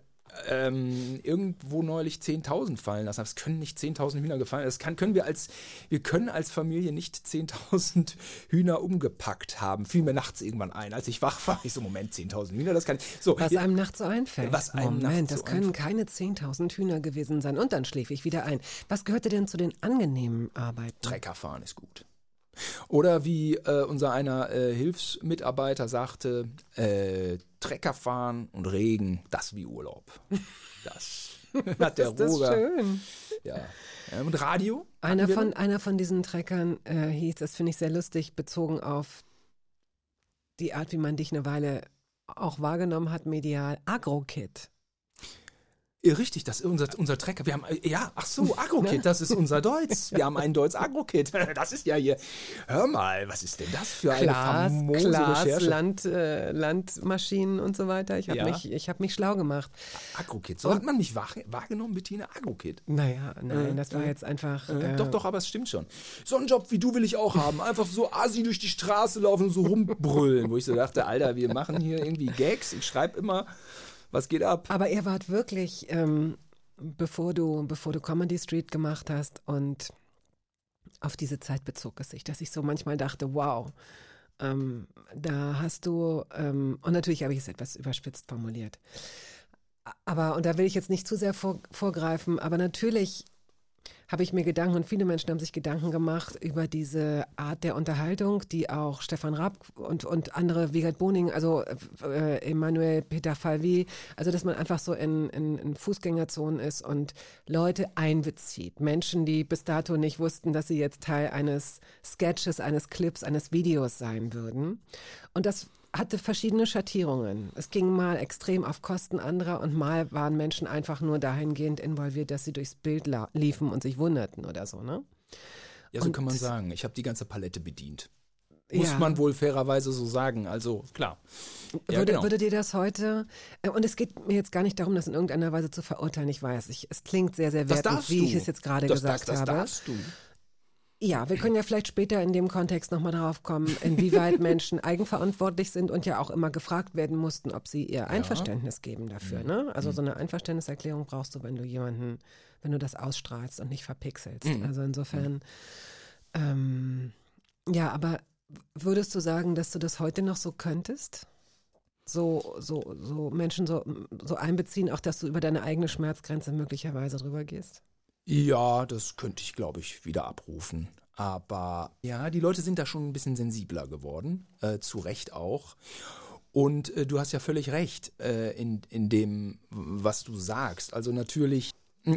ähm, irgendwo neulich 10.000 fallen lassen. Es können nicht 10.000 Hühner gefallen. Das kann, können wir als, wir können als Familie nicht 10.000 Hühner umgepackt haben. Fiel mir nachts irgendwann ein. Als ich wach war, ich so, Moment, 10.000 Hühner, das kann, so. Was ja, einem nachts so einfällt. Was einem Moment, das so können keine 10.000 Hühner gewesen sein. Und dann schläfe ich wieder ein. Was gehörte denn zu den angenehmen Arbeiten? Trecker fahren ist gut. Oder wie äh, unser einer äh, Hilfsmitarbeiter sagte, äh, Trecker fahren und Regen, das wie Urlaub. Das hat der Ist das Roger. schön. Ja. Und Radio? Einer von, einer von diesen Treckern äh, hieß, das finde ich sehr lustig, bezogen auf die Art, wie man dich eine Weile auch wahrgenommen hat, medial, Agro-Kid. Richtig, das ist unser, unser Trecker. Wir haben, äh, ja, ach so, Agrokit, das ist unser Deutsch. Wir haben einen Deutsch Agrokit. Das ist ja hier, hör mal, was ist denn das für eine Glas, famose Glas, Recherche? Land, äh, Landmaschinen und so weiter. Ich habe Ja. mich, ich hab mich schlau gemacht. Agrokit, so hat man mich wahr, wahrgenommen, Bettina, Agrokit. Naja, nein, Äh, das war äh, jetzt einfach. Äh, äh, doch, doch, aber es stimmt schon. So einen Job wie du will ich auch haben. Einfach so assi durch die Straße laufen und so rumbrüllen, wo ich so dachte, Alter, wir machen hier irgendwie Gags. Ich schreibe immer, was geht ab? Aber ihr wart wirklich, ähm, bevor du, bevor du Comedy Street gemacht hast und auf diese Zeit bezog es sich, dass ich so manchmal dachte, wow, ähm, da hast du, ähm, und natürlich habe ich es etwas überspitzt formuliert. Aber, und da will ich jetzt nicht zu sehr vor, vorgreifen, aber natürlich habe ich mir Gedanken und viele Menschen haben sich Gedanken gemacht über diese Art der Unterhaltung, die auch Stefan Raab und, und andere, Wiegald Boning, also äh, Emanuel Peter Falvi, also dass man einfach so in, in, in Fußgängerzonen ist und Leute einbezieht. Menschen, die bis dato nicht wussten, dass sie jetzt Teil eines Sketches, eines Clips, eines Videos sein würden. Und das hatte verschiedene Schattierungen. Es ging mal extrem auf Kosten anderer und mal waren Menschen einfach nur dahingehend involviert, dass sie durchs Bild liefen und sich wunderten oder so, ne? Ja, so Und- kann man sagen. Ich habe die ganze Palette bedient. Muss Ja. man wohl fairerweise so sagen. Also klar. Ja, würde, genau. würde dir das heute, äh, und es geht mir jetzt gar nicht darum, das in irgendeiner Weise zu verurteilen, ich weiß, ich, es klingt sehr, sehr das wertend, darfst wie du. ich es jetzt gerade das, gesagt das, das habe. darfst du. Ja, wir können ja vielleicht später in dem Kontext nochmal drauf kommen, inwieweit Menschen eigenverantwortlich sind und ja auch immer gefragt werden mussten, ob sie ihr Einverständnis geben dafür. Mhm. Ne? Also so eine Einverständniserklärung brauchst du, wenn du jemanden, wenn du das ausstrahlst und nicht verpixelst. Mhm. Also insofern, ähm, ja, aber würdest du sagen, dass du das heute noch so könntest? So, so, so Menschen so, so einbeziehen, auch dass du über deine eigene Schmerzgrenze möglicherweise drüber gehst? Ja, das könnte ich, glaube ich, wieder abrufen. Aber ja, die Leute sind da schon ein bisschen sensibler geworden, äh, zu Recht auch. Und äh, du hast ja völlig recht äh, in, in dem, was du sagst. Also natürlich,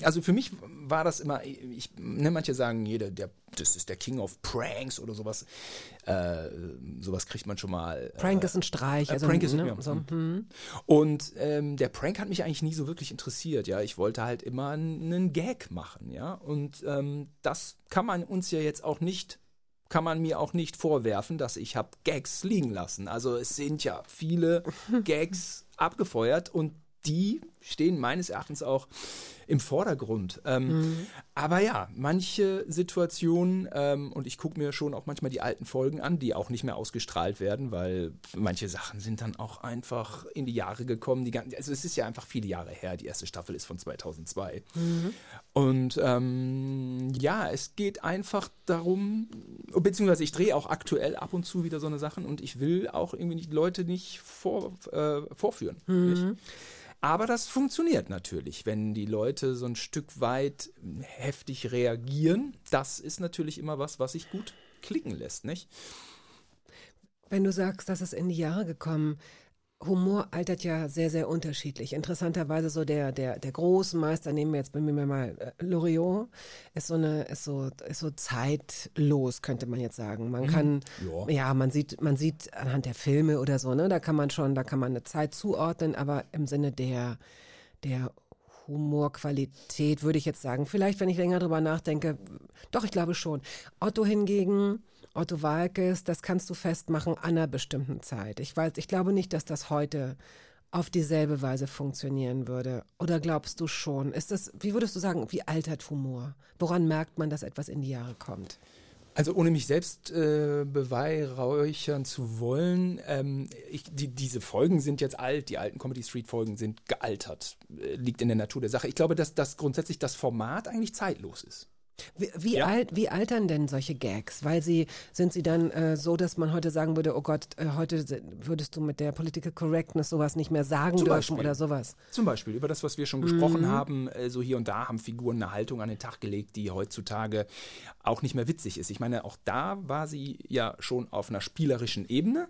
also für mich war das immer, ich, ne, manche sagen, jeder, der, das ist der King of Pranks oder sowas. Äh, sowas kriegt man schon mal. Prank ist ein Streich. äh, Also, Prank ist- ne, ja. so, hm. Und ähm, der Prank hat mich eigentlich nie so wirklich interessiert, ja. Ich wollte halt immer einen Gag machen, ja. Und ähm, das kann man uns ja jetzt auch nicht, kann man mir auch nicht vorwerfen, dass ich habe Gags liegen lassen. Also es sind ja viele Gags abgefeuert und die stehen meines Erachtens auch im Vordergrund. Ähm, Aber ja, manche Situationen, ähm, und ich gucke mir schon auch manchmal die alten Folgen an, die auch nicht mehr ausgestrahlt werden, weil manche Sachen sind dann auch einfach in die Jahre gekommen. Die, gan- also es ist ja einfach viele Jahre her, die erste Staffel ist von 2002. Und ähm, ja, es geht einfach darum, beziehungsweise ich drehe auch aktuell ab und zu wieder so eine Sachen und ich will auch irgendwie die Leute nicht vor, äh, vorführen. Nicht? Aber das funktioniert natürlich, wenn die Leute so ein Stück weit heftig reagieren. Das ist natürlich immer was, was sich gut klicken lässt, nicht? Wenn du sagst, das ist in die Jahre gekommen, Humor altert ja sehr, sehr unterschiedlich. Interessanterweise so der, der, der große Meister, nehmen wir jetzt bei mir mal äh, Loriot, ist so eine, ist so, ist so zeitlos, könnte man jetzt sagen. Man kann, Ja. ja, man sieht, man sieht anhand der Filme oder so, ne, da kann man schon, da kann man eine Zeit zuordnen, aber im Sinne der, der Humorqualität würde ich jetzt sagen. Vielleicht, wenn ich länger drüber nachdenke, doch, ich glaube schon. Otto hingegen, Otto Walkes, das kannst du festmachen an einer bestimmten Zeit. Ich weiß, ich glaube nicht, dass das heute auf dieselbe Weise funktionieren würde. Oder glaubst du schon? Ist das, wie würdest du sagen, wie altert Humor? Woran merkt man, dass etwas in die Jahre kommt? Also ohne mich selbst äh, beweihräuchern zu wollen, ähm, ich, die, diese Folgen sind jetzt alt, die alten Comedy Street Folgen sind gealtert, äh, liegt in der Natur der Sache. Ich glaube, dass, dass grundsätzlich das Format eigentlich zeitlos ist. Wie, wie, Ja. alt, wie altern denn solche Gags? Weil sie, sind sie dann äh, so, dass man heute sagen würde, oh Gott, äh, heute würdest du mit der Political Correctness sowas nicht mehr sagen Zum dürfen Beispiel. oder sowas? Zum Beispiel über das, was wir schon gesprochen haben, äh, so hier und da haben Figuren eine Haltung an den Tag gelegt, die heutzutage auch nicht mehr witzig ist. Ich meine, auch da war sie ja schon auf einer spielerischen Ebene.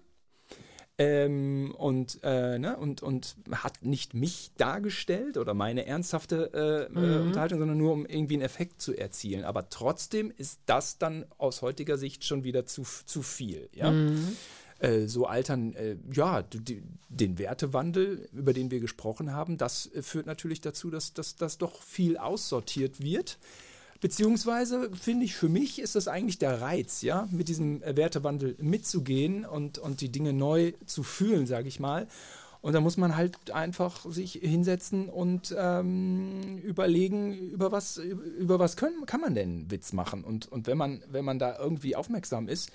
Ähm, und, äh, ne, und, und hat nicht mich dargestellt oder meine ernsthafte äh, äh, Unterhaltung, sondern nur um irgendwie einen Effekt zu erzielen. Aber trotzdem ist das dann aus heutiger Sicht schon wieder zu, zu viel. Ja? äh, so altern, äh, ja, die, den Wertewandel, über den wir gesprochen haben, das führt natürlich dazu, dass, dass, dass doch viel aussortiert wird. Beziehungsweise finde ich, für mich ist das eigentlich der Reiz, ja, mit diesem Wertewandel mitzugehen und, und die Dinge neu zu fühlen, sage ich mal. Und da muss man halt einfach sich hinsetzen und ähm, überlegen, über was, über was können, kann man denn Witz machen. Und, und wenn man, wenn man da irgendwie aufmerksam ist,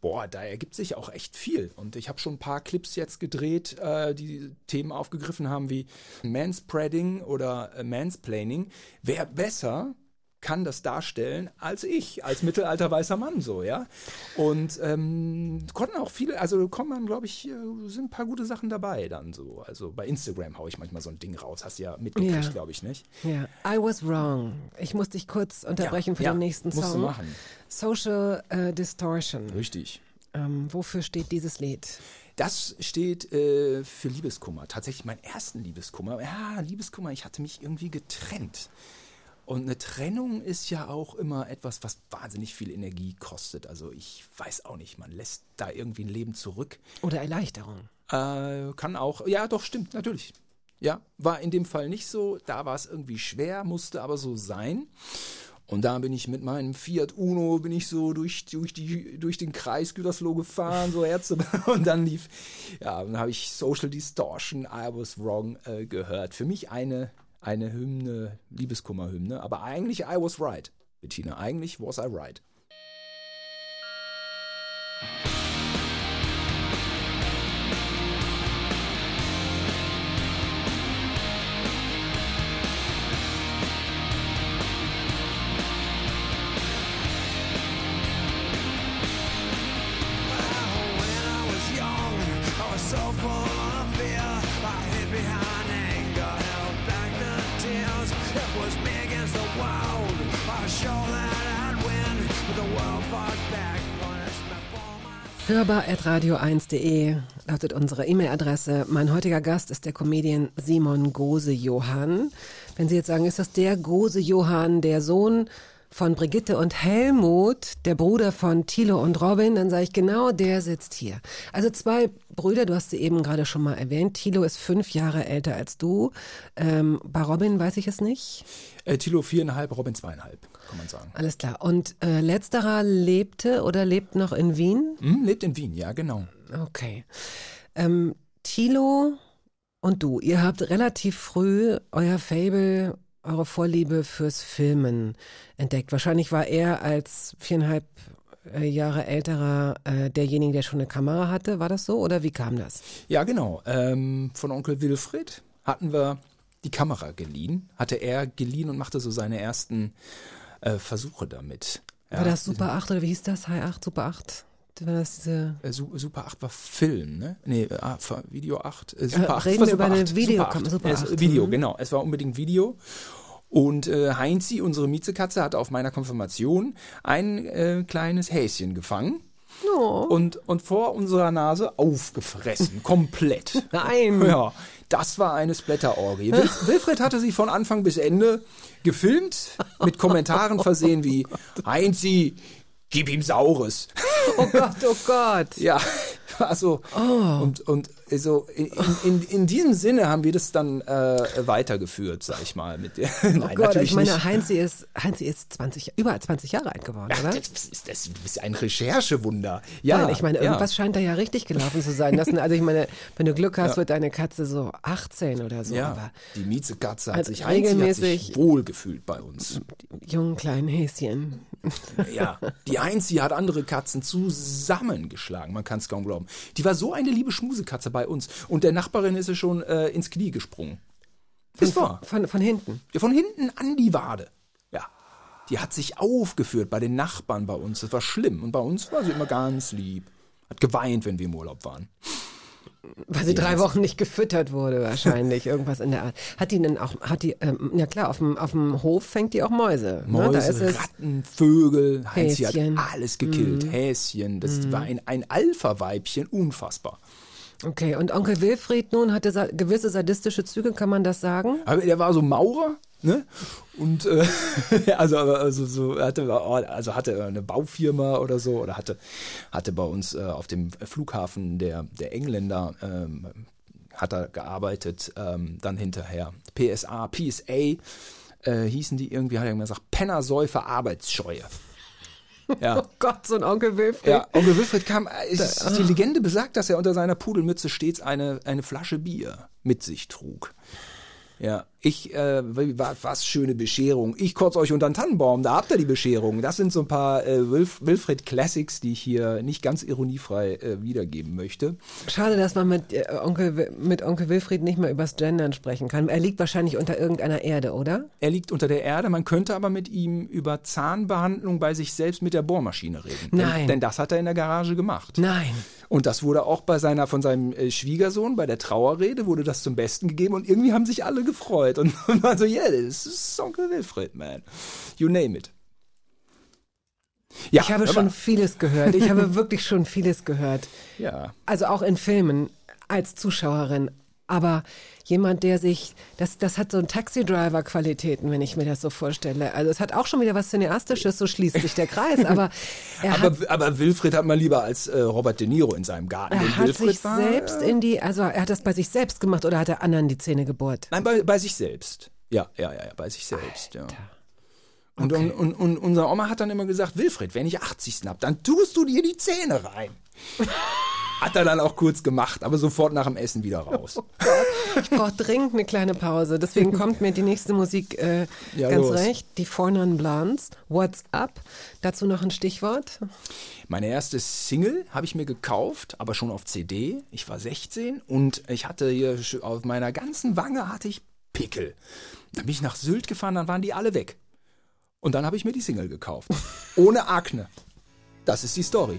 boah, da ergibt sich auch echt viel. Und ich habe schon ein paar Clips jetzt gedreht, äh, die Themen aufgegriffen haben wie Manspreading oder äh, Mansplaining. Wer besser kann das darstellen als ich, als mittelalter weißer Mann so, ja. Und ähm, konnten auch viele, also kommen dann, glaube ich, äh, sind ein paar gute Sachen dabei dann so. Also bei Instagram haue ich manchmal so ein Ding raus, hast du ja mitgekriegt, Ja. glaube ich, nicht? Ja, I was wrong. Ich muss dich kurz unterbrechen für ja, den nächsten musst du Song. machen. Social äh, Distortion. Richtig. Ähm, wofür steht dieses Lied? Das steht äh, für Liebeskummer. Tatsächlich meinen ersten Liebeskummer. Ja, Liebeskummer, ich hatte mich irgendwie getrennt. Und eine Trennung ist ja auch immer etwas, was wahnsinnig viel Energie kostet. Also ich weiß auch nicht, man lässt da irgendwie ein Leben zurück. Oder Erleichterung? Äh, kann auch, ja doch, stimmt, natürlich. Ja, war in dem Fall nicht so. Da war es irgendwie schwer, musste aber so sein. Und da bin ich mit meinem Fiat Uno, bin ich so durch, durch, die, durch den Kreis Gütersloh gefahren, so Ärzte. Und dann lief, ja, dann habe ich Social Distortion, I Was Wrong äh, gehört. Für mich eine, eine Hymne, Liebeskummerhymne, aber eigentlich I Was Right, Bettina. Eigentlich was I right. Hörbar.radio1.de lautet unsere E-Mail-Adresse. Mein heutiger Gast ist der Comedian Simon Gose-Johann. Wenn Sie jetzt sagen, ist das der Gose-Johann, der Sohn von Brigitte und Helmut, der Bruder von Thilo und Robin, dann sage ich genau, der sitzt hier. Also zwei Brüder, du hast sie eben gerade schon mal erwähnt. Thilo ist fünf Jahre älter als du. Ähm, bei Robin weiß ich es nicht. Äh, Tilo viereinhalb, Robin zweieinhalb, kann man sagen. Alles klar. Und äh, letzterer lebte oder lebt noch in Wien? Hm, lebt in Wien, ja, genau. Okay. Ähm, Thilo und du, ihr habt relativ früh euer Fable, eure Vorliebe fürs Filmen entdeckt. Wahrscheinlich war er als viereinhalb äh, Jahre älterer äh, derjenige, der schon eine Kamera hatte. War das so oder wie kam das? Ja, genau. Ähm, von Onkel Wilfried hatten wir die Kamera geliehen. Hatte er geliehen und machte so seine ersten äh, Versuche damit. Ja, war das Super 8 oder wie hieß das? High 8, Super 8? War das diese äh, Su- Super 8 war Film, ne? Nee, äh, ah, Video 8. Äh, Super 8 reden war wir Super über eine 8. Videokam- Super 8. Super Es- 8, Video, genau. Es war unbedingt Video. Und äh, Heinzi, unsere Miezekatze, hatte auf meiner Konfirmation ein äh, kleines Häschen gefangen. Und, und vor unserer Nase aufgefressen, komplett. Nein. Ja, das war eine Splatterorgie. Wil Wilfried hatte sie von Anfang bis Ende gefilmt, mit Kommentaren versehen wie Heinzi, gib ihm Saures. Oh Gott, oh Gott. Ja, also und, und so in, in, in diesem Sinne haben wir das dann äh, weitergeführt, sag ich mal. Mit der, Nein, Oh Gott, natürlich ich meine, nicht. Heinzi ist, Heinzi ist 20, über 20 Jahre alt geworden, Ja, oder? das ist, das ist ein Recherchewunder. Ja, Nein, ich meine, ja. irgendwas scheint da ja richtig gelaufen zu sein. Das, also ich meine, wenn du Glück hast, wird deine Katze so 18 oder so. Ja, Aber die Miezekatze hat Hat sich, hat regelmäßig- sich wohlgefühlt bei uns. die jungen kleinen Häschen. Ja, die Heinzi hat andere Katzen zusammengeschlagen, man kann es kaum glauben. Die war so eine liebe Schmusekatze bei uns und der Nachbarin ist sie schon äh, ins Knie gesprungen. Das war. Von, von hinten. Ja, von hinten an die Wade. Ja. Die hat sich aufgeführt bei den Nachbarn bei uns. Das war schlimm. Und bei uns war sie immer ganz lieb. Hat geweint, wenn wir im Urlaub waren. Weil sie drei Wochen nicht gefüttert wurde, wahrscheinlich. Irgendwas in der Art. Hat die denn auch, hat die, ähm, ja klar, auf dem, auf dem Hof fängt die auch Mäuse. Mäuse, ne? Da ist es. Ratten, Vögel. Heinz, sie hat alles gekillt. Häschen. Das war ein, ein Alpha-Weibchen. Unfassbar. Okay, und Onkel Wilfried nun hatte gewisse sadistische Züge, kann man das sagen? Aber der war so Maurer, ne? Und äh, also, also so hatte also hatte eine Baufirma oder so oder hatte hatte bei uns äh, auf dem Flughafen der der Engländer ähm, hat er gearbeitet, ähm, dann hinterher PSA, PSA äh, hießen die irgendwie, hat er gesagt, Pennersäufer Arbeitsscheue. Ja. Oh Gott, so ein Onkel Wilfried. Ja, Onkel Wilfried kam, äh, es, die Legende besagt, dass er unter seiner Pudelmütze stets eine, eine Flasche Bier mit sich trug. Ja, ich, äh, war, was schöne Bescherung. Ich kotze euch unter den Tannenbaum, da habt ihr die Bescherung. Das sind so ein paar äh, Wilf, Wilfried Classics, die ich hier nicht ganz ironiefrei äh, wiedergeben möchte. Schade, dass man mit, äh, Onkel, mit Onkel Wilfried nicht mehr übers Gendern sprechen kann. Er liegt wahrscheinlich unter irgendeiner Erde, oder? Er liegt unter der Erde, man könnte aber mit ihm über Zahnbehandlung bei sich selbst mit der Bohrmaschine reden. Nein. Denn, denn das hat er in der Garage gemacht. Nein. Und das wurde auch bei seiner, von seinem äh, Schwiegersohn, bei der Trauerrede, wurde das zum Besten gegeben und irgendwie haben sich alle gefreut und, und waren so, yeah, das ist Onkel Wilfried, man. You name it. Ja, Ich habe schon vieles gehört. Ich habe wirklich schon vieles gehört. Ja. Also auch in Filmen als Zuschauerin. Aber jemand, der sich, das, das hat so ein Taxi-Driver-Qualitäten, wenn ich mir das so vorstelle. Also es hat auch schon wieder was Cineastisches, so schließt sich der Kreis. Aber er hat, Aber, aber Wilfried hat man lieber als äh, Robert De Niro in seinem Garten. Denn er hat Wilfried sich war, selbst äh, in die, also er hat das bei sich selbst gemacht oder hat er anderen die Zähne gebohrt? Nein, bei, bei sich selbst. Ja, ja, ja, bei sich selbst, ja. Und, und, und, und unser Oma hat dann immer gesagt, Wilfried, wenn ich 80. hab, dann tust du dir die Zähne rein. Hat er dann auch kurz gemacht, aber sofort nach dem Essen wieder raus. Ich brauche dringend eine kleine Pause. Deswegen kommt mir die nächste Musik äh, Ja, ganz los. recht. Die Four Non Blondes. What's Up? Dazu noch ein Stichwort. Meine erste Single habe ich mir gekauft, aber schon auf CD. Ich war 16 und ich hatte hier auf meiner ganzen Wange hatte ich Pickel. Dann bin ich nach Sylt gefahren, dann waren die alle weg. Und dann habe ich mir die Single gekauft. Ohne Akne. Das ist die Story.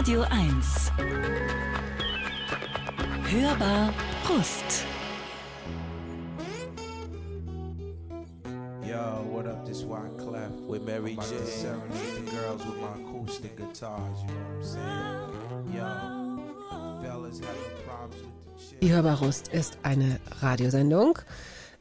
Radio 1. Hörbar Brust. Yo, what up? This Wyclef with Mary J. Serenade the girls with my acoustic guitars. You know what I'm saying? Yo, fellas having problems with the. Die Hörbarust ist eine Radiosendung.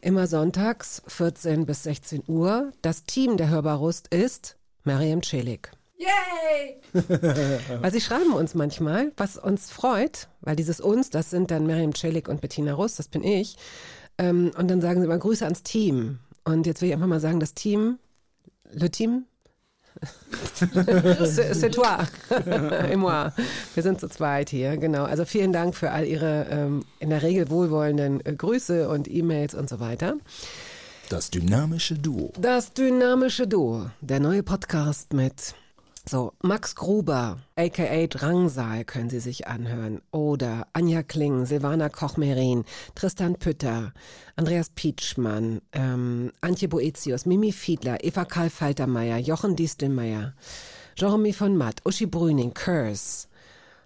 Immer sonntags 14 bis 16 Uhr. Das Team der Hörbarust ist Mariam Celik. Yay! weil sie schreiben uns manchmal, was uns freut, weil dieses uns, das sind dann Mariam Celik und Bettina Rust, das bin ich. Ähm, und dann sagen sie immer Grüße ans Team. Und jetzt will ich einfach mal sagen, das Team, le Team, C'est c'est toi et moi. Wir sind zu zweit hier, genau. Also vielen Dank für all Ihre ähm, in der Regel wohlwollenden äh, Grüße und E-Mails und so weiter. Das dynamische Duo. Das dynamische Duo, der neue Podcast mit so Max Gruber, aka Drangsal, können Sie sich anhören. Oder Anja Kling, Silvana Koch-Merin, Tristan Pütter, Andreas Pietschmann, ähm, Antje Boetius, Mimi Fiedler, Eva Karl Faltermeier, Jochen Distelmeier, Jeremy von Matt, Uschi Brüning, Curse,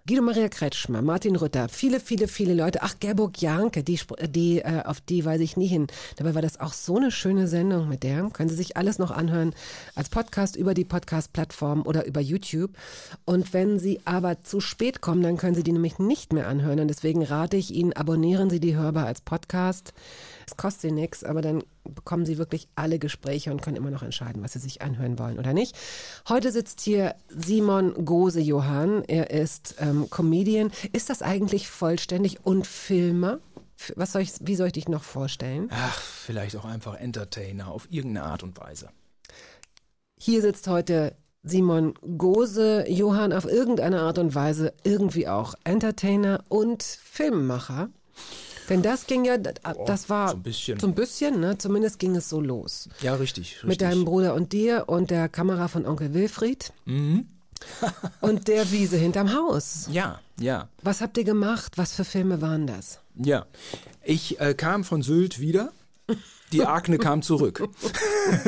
Guido Maria Kretschmer, Martin Rütter, viele, viele, viele Leute. Ach, Gerburg Janke, die, spr- die äh, auf die weise ich nie hin. Dabei war das auch so eine schöne Sendung mit der. Können Sie sich alles noch anhören als Podcast über die Podcast-Plattform oder über YouTube. Und wenn Sie aber zu spät kommen, dann können Sie die nämlich nicht mehr anhören. Und deswegen rate ich Ihnen, abonnieren Sie die Hörbar als Podcast. Es kostet Sie nichts, aber dann bekommen Sie wirklich alle Gespräche und können immer noch entscheiden, was Sie sich anhören wollen oder nicht. Heute sitzt hier Simon Gose-Johann. Er ist ähm, Comedian. Ist das eigentlich vollständig und Filmer? Was soll ich, wie soll ich dich noch vorstellen? Ach, vielleicht auch einfach Entertainer auf irgendeine Art und Weise. Hier sitzt heute Simon Gose, Johann auf irgendeine Art und Weise irgendwie auch Entertainer und Filmemacher. Denn das ging ja, das war so ein bisschen. so ein bisschen, ne? Zumindest ging es so los. Ja, richtig. richtig. Mit deinem Bruder und dir und der Kamera von Onkel Wilfried. und der Wiese hinterm Haus. Ja, ja. Was habt ihr gemacht? Was für Filme waren das? Ja, ich äh, kam von Sylt wieder. Die Akne kam zurück.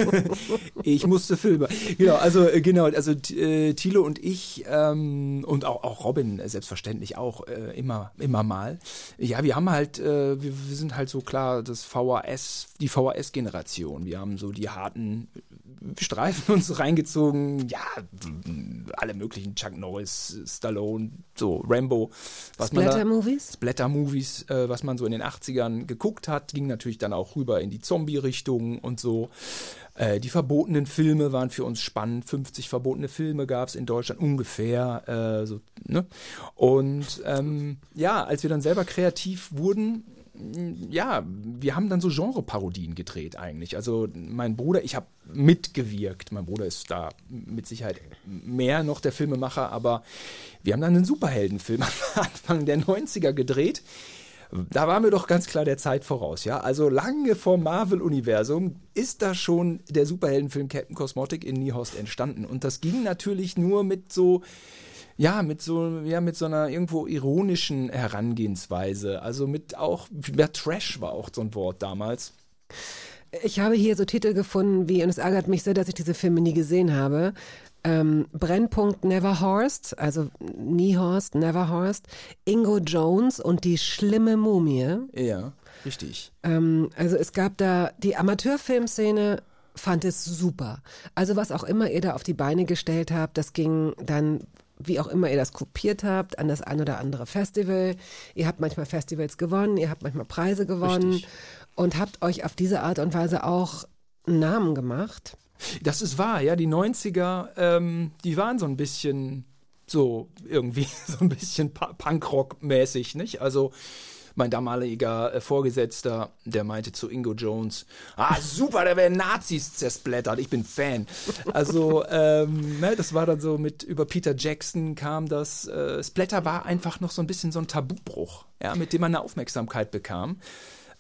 ich musste Filme. Genau, also äh, genau, also äh, Thilo und ich ähm, und auch, auch Robin äh, selbstverständlich auch äh, immer immer mal. Ja, wir haben halt, äh, wir, wir sind halt so klar das VHS, die VHS-Generation. Wir haben so die harten Streifen uns reingezogen. Ja, alle möglichen Chuck Norris, Stallone, so Rambo. Was man da- Splatter-Movies? Splatter-Movies, äh, was man so in den 80ern geguckt hat, ging natürlich dann auch rüber in die Zombie-Richtung und so. Äh, die verbotenen Filme waren für uns spannend. 50 verbotene Filme gab es in Deutschland ungefähr. Äh, so, ne? Und ähm, ja, als wir dann selber kreativ wurden, ja, wir haben dann so Genre-Parodien gedreht eigentlich. Also mein Bruder, ich habe mitgewirkt. Mein Bruder ist da mit Sicherheit mehr noch der Filmemacher, aber wir haben dann einen Superheldenfilm am Anfang der 90er gedreht Da war mir doch ganz klar der Zeit voraus, ja. Also lange vor Marvel-Universum ist da schon der Superheldenfilm Captain Cosmotic in Niehorst entstanden. Und das ging natürlich nur mit so, ja, mit so, ja, mit so einer irgendwo ironischen Herangehensweise. Also mit auch, ja, Trash war auch so ein Wort damals. Ich habe hier so Titel gefunden, wie, und es ärgert mich sehr, dass ich diese Filme nie gesehen habe. Ähm, Brennpunkt Neverhorst, also Niehorst, Neverhorst, Ingo Jones und die schlimme Mumie. Ja, richtig. Ähm, also es gab da die Amateurfilmszene fand es super. Also was auch immer ihr da auf die Beine gestellt habt, das ging dann wie auch immer ihr das kopiert habt, an das ein oder andere Festival. Ihr habt manchmal Festivals gewonnen, ihr habt manchmal Preise gewonnen Richtig. und habt euch auf diese Art und Weise auch einen Namen gemacht. Das ist wahr, ja. Die 90er, ähm, die waren so ein bisschen so irgendwie, so ein bisschen Punkrock-mäßig, nicht? Also mein damaliger äh, Vorgesetzter, der meinte zu Ingo Jones, ah super, da werden Nazis zersplattert, ich bin Fan. Also ähm, ne, das war dann so mit, über Peter Jackson kam das, äh, Splatter war einfach noch so ein bisschen so ein Tabubruch, ja, mit dem man eine Aufmerksamkeit bekam.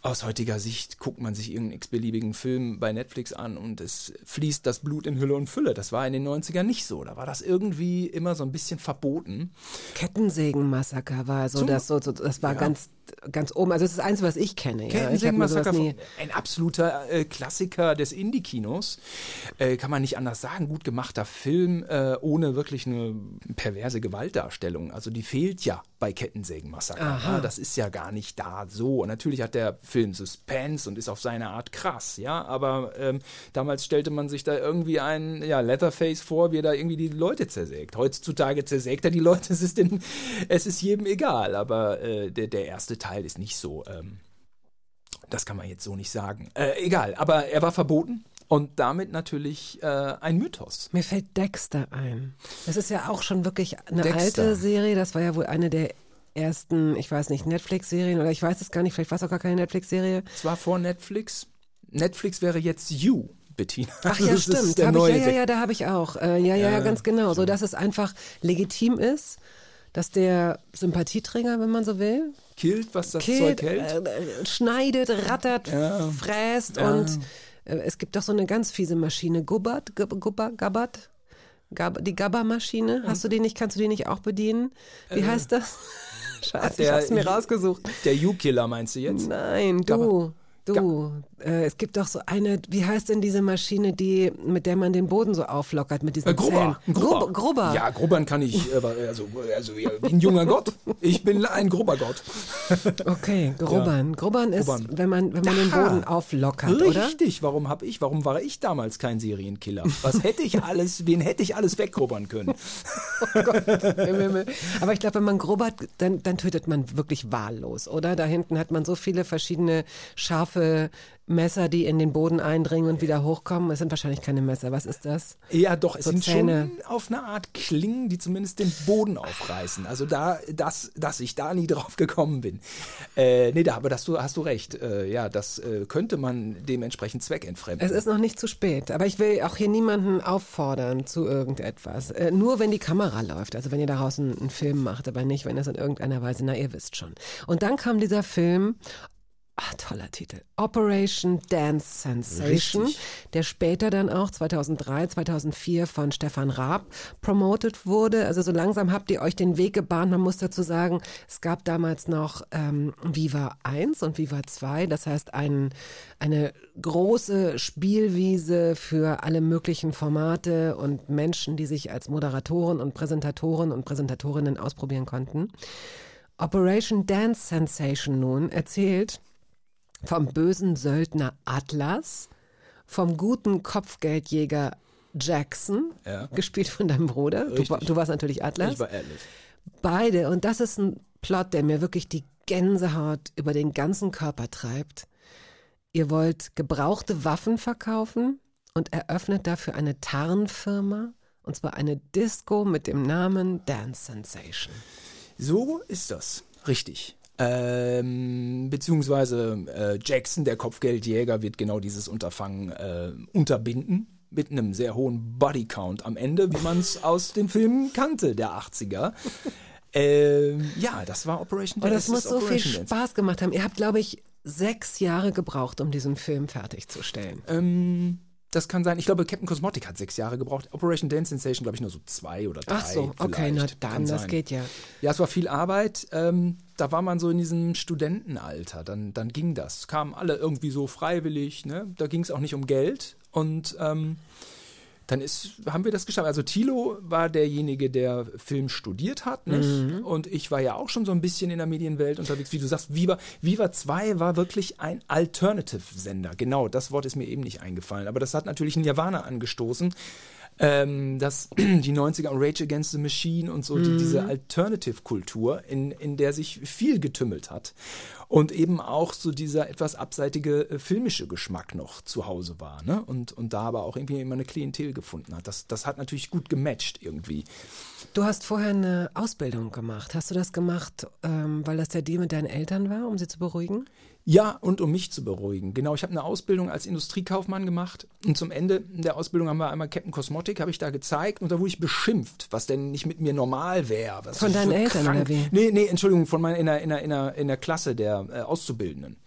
Aus heutiger Sicht guckt man sich irgendeinen x-beliebigen Film bei Netflix an und es fließt das Blut in Hülle und Fülle. Das war in den 90ern nicht so. Da war das irgendwie immer so ein bisschen verboten. Kettensägen-Massaker war so, Zum- das, so, so, das war Ja. ganz, ganz oben. Also das ist das Einzige, was ich kenne. Ja. Ich sowas nie. ein absoluter äh, Klassiker des Indie-Kinos. Äh, kann man nicht anders sagen. Gut gemachter Film, äh, ohne wirklich eine perverse Gewaltdarstellung. Also die fehlt ja bei Kettensägen-Massaker. Aha. Ja, das ist ja gar nicht da so. Und natürlich hat der Film Suspense und ist auf seine Art krass, ja. Aber ähm, damals stellte man sich da irgendwie einen ja, Leatherface vor, wie er da irgendwie die Leute zersägt. Heutzutage zersägt er die Leute, es ist, den, es ist jedem egal. Aber äh, der, der erste Teil ist nicht so. Ähm, das kann man jetzt so nicht sagen. Äh, egal, aber er war verboten und damit natürlich äh, ein Mythos. Mir fällt Dexter ein. Das ist ja auch schon wirklich eine Dexter. alte Serie. Das war ja wohl eine der ersten, ich weiß nicht, Netflix-Serien oder ich weiß es gar nicht, vielleicht war es auch gar keine Netflix-Serie. Es war vor Netflix. Netflix wäre jetzt You, Bettina. Ach ja, Das ist stimmt. der Hab ich, ja, neue ja, ja, da habe ich auch. Äh, ja, ja, ja, ganz genau. So, dass es einfach legitim ist, dass der Sympathieträger, wenn man so will, Killt, was das killt, Zeug hält. äh, schneidet, rattert, Ja. fräst Ja. und äh, es gibt doch so eine ganz fiese Maschine, Gubbert, Gub- Gubber, Gabbert, Gab, die Gabber-Maschine. Hast du die nicht, kannst du die nicht auch bedienen? Wie heißt das? Scheiße, ich Äh. der- hab's mir rausgesucht. Der You-Killer meinst du jetzt? Nein, du. Du, äh, es gibt doch so eine, wie heißt denn diese Maschine, die, mit der man den Boden so auflockert mit diesen Äh, Grubber. Grubber. Grub- Grubber. Ja, Grubbern kann ich, äh, also, also ja, wie ein junger Gott. Ich bin ein Grubbergott. Okay, Grubbern. Grubbern ist, Grubbern. wenn man, wenn man den. Boden auflockert, oder? Richtig, warum hab ich, warum war ich damals kein Serienkiller? Was hätte ich alles, wen hätte ich alles weggrubbern können? Im Himmel. Aber ich glaube, wenn man grubbert, dann, dann tötet man wirklich wahllos, oder? Da hinten hat man so viele verschiedene scharfe Messer, die in den Boden eindringen und wieder hochkommen. Es sind wahrscheinlich keine Messer. Was ist das? Ja, doch, es So sind Zähne. schon auf eine Art Klingen, die zumindest den Boden aufreißen. Also da, dass, dass ich da nie drauf gekommen bin. Äh, nee, da, aber das, du, hast du recht. Äh, ja, das äh, könnte man dementsprechend zweckentfremden. Es ist noch nicht zu spät. Aber ich will auch hier niemanden auffordern zu irgendetwas. Äh, nur wenn die Kamera läuft. Also wenn ihr daraus einen, einen Film macht, aber nicht, wenn es in irgendeiner Weise, na, ihr wisst schon. Und dann kam dieser Film. Ah, toller Titel. Operation Dance Sensation, Richtig. der später dann auch 2003, 2004 von Stefan Raab promoted wurde. Also so langsam habt ihr euch den Weg gebahnt. Man muss dazu sagen, es gab damals noch ähm, Viva 1 und Viva 2. Das heißt ein, eine große Spielwiese für alle möglichen Formate und Menschen, die sich als Moderatoren und Präsentatoren und Präsentatorinnen ausprobieren konnten. Operation Dance Sensation nun erzählt vom bösen Söldner Atlas, vom guten Kopfgeldjäger Jackson, Ja. gespielt von deinem Bruder. Du, du warst natürlich Atlas. ich war ehrlich. Beide, und das ist ein Plot, der mir wirklich die Gänsehaut über den ganzen Körper treibt. Ihr wollt gebrauchte Waffen verkaufen und eröffnet dafür eine Tarnfirma, und zwar eine Disco mit dem Namen Dance Sensation. So ist das. Richtig. Ähm, beziehungsweise äh, Jackson, der Kopfgeldjäger, wird genau dieses Unterfangen äh, unterbinden. Mit einem sehr hohen Bodycount am Ende, wie man es aus den Filmen kannte, der 80er. Ähm, ja, das war Operation Und Oh, das muss so viel Operation Dance. Spaß gemacht haben. Ihr habt, glaube ich, sechs Jahre gebraucht, um diesen Film fertigzustellen. Ähm, das kann sein. Ich glaube, Captain Cosmotic hat sechs Jahre gebraucht. Operation Dance Sensation, glaube ich, nur so zwei oder drei. Ach so, okay, na dann, Kann das sein. geht ja. Ja, es war viel Arbeit. Ähm, da war man so in diesem Studentenalter. Dann, dann ging das. Kamen alle irgendwie so freiwillig. Ne? Da ging es auch nicht um Geld. Und ähm, dann ist, haben wir das geschafft. Also Thilo war derjenige, der Film studiert hat. Nicht? Mhm. Und ich war ja auch schon so ein bisschen in der Medienwelt unterwegs. Wie du sagst, Viva, Viva 2 war wirklich ein Alternative-Sender. Genau, das Wort ist mir eben nicht eingefallen. Aber das hat natürlich Nirvana angestoßen. Ähm, dass die 90er und Rage Against the Machine und so, die, diese Alternative-Kultur, in, in der sich viel getümmelt hat. Und eben auch so dieser etwas abseitige äh, filmische Geschmack noch zu Hause war. Ne? Und, und da aber auch irgendwie immer eine Klientel gefunden hat. Das, das hat natürlich gut gematcht irgendwie. Du hast vorher eine Ausbildung gemacht. Hast du das gemacht, ähm, weil das der Deal mit deinen Eltern war, um sie zu beruhigen? Ja, und um mich zu beruhigen. Genau, ich habe eine Ausbildung als Industriekaufmann gemacht und zum Ende der Ausbildung haben wir einmal Captain Cosmotic, habe ich da gezeigt und da wurde ich beschimpft, was denn nicht mit mir normal wäre. Von so deinen Eltern, oder wie? Nee, nee, Entschuldigung, von meiner in der, in der, in der, in der Klasse der äh, Auszubildenden.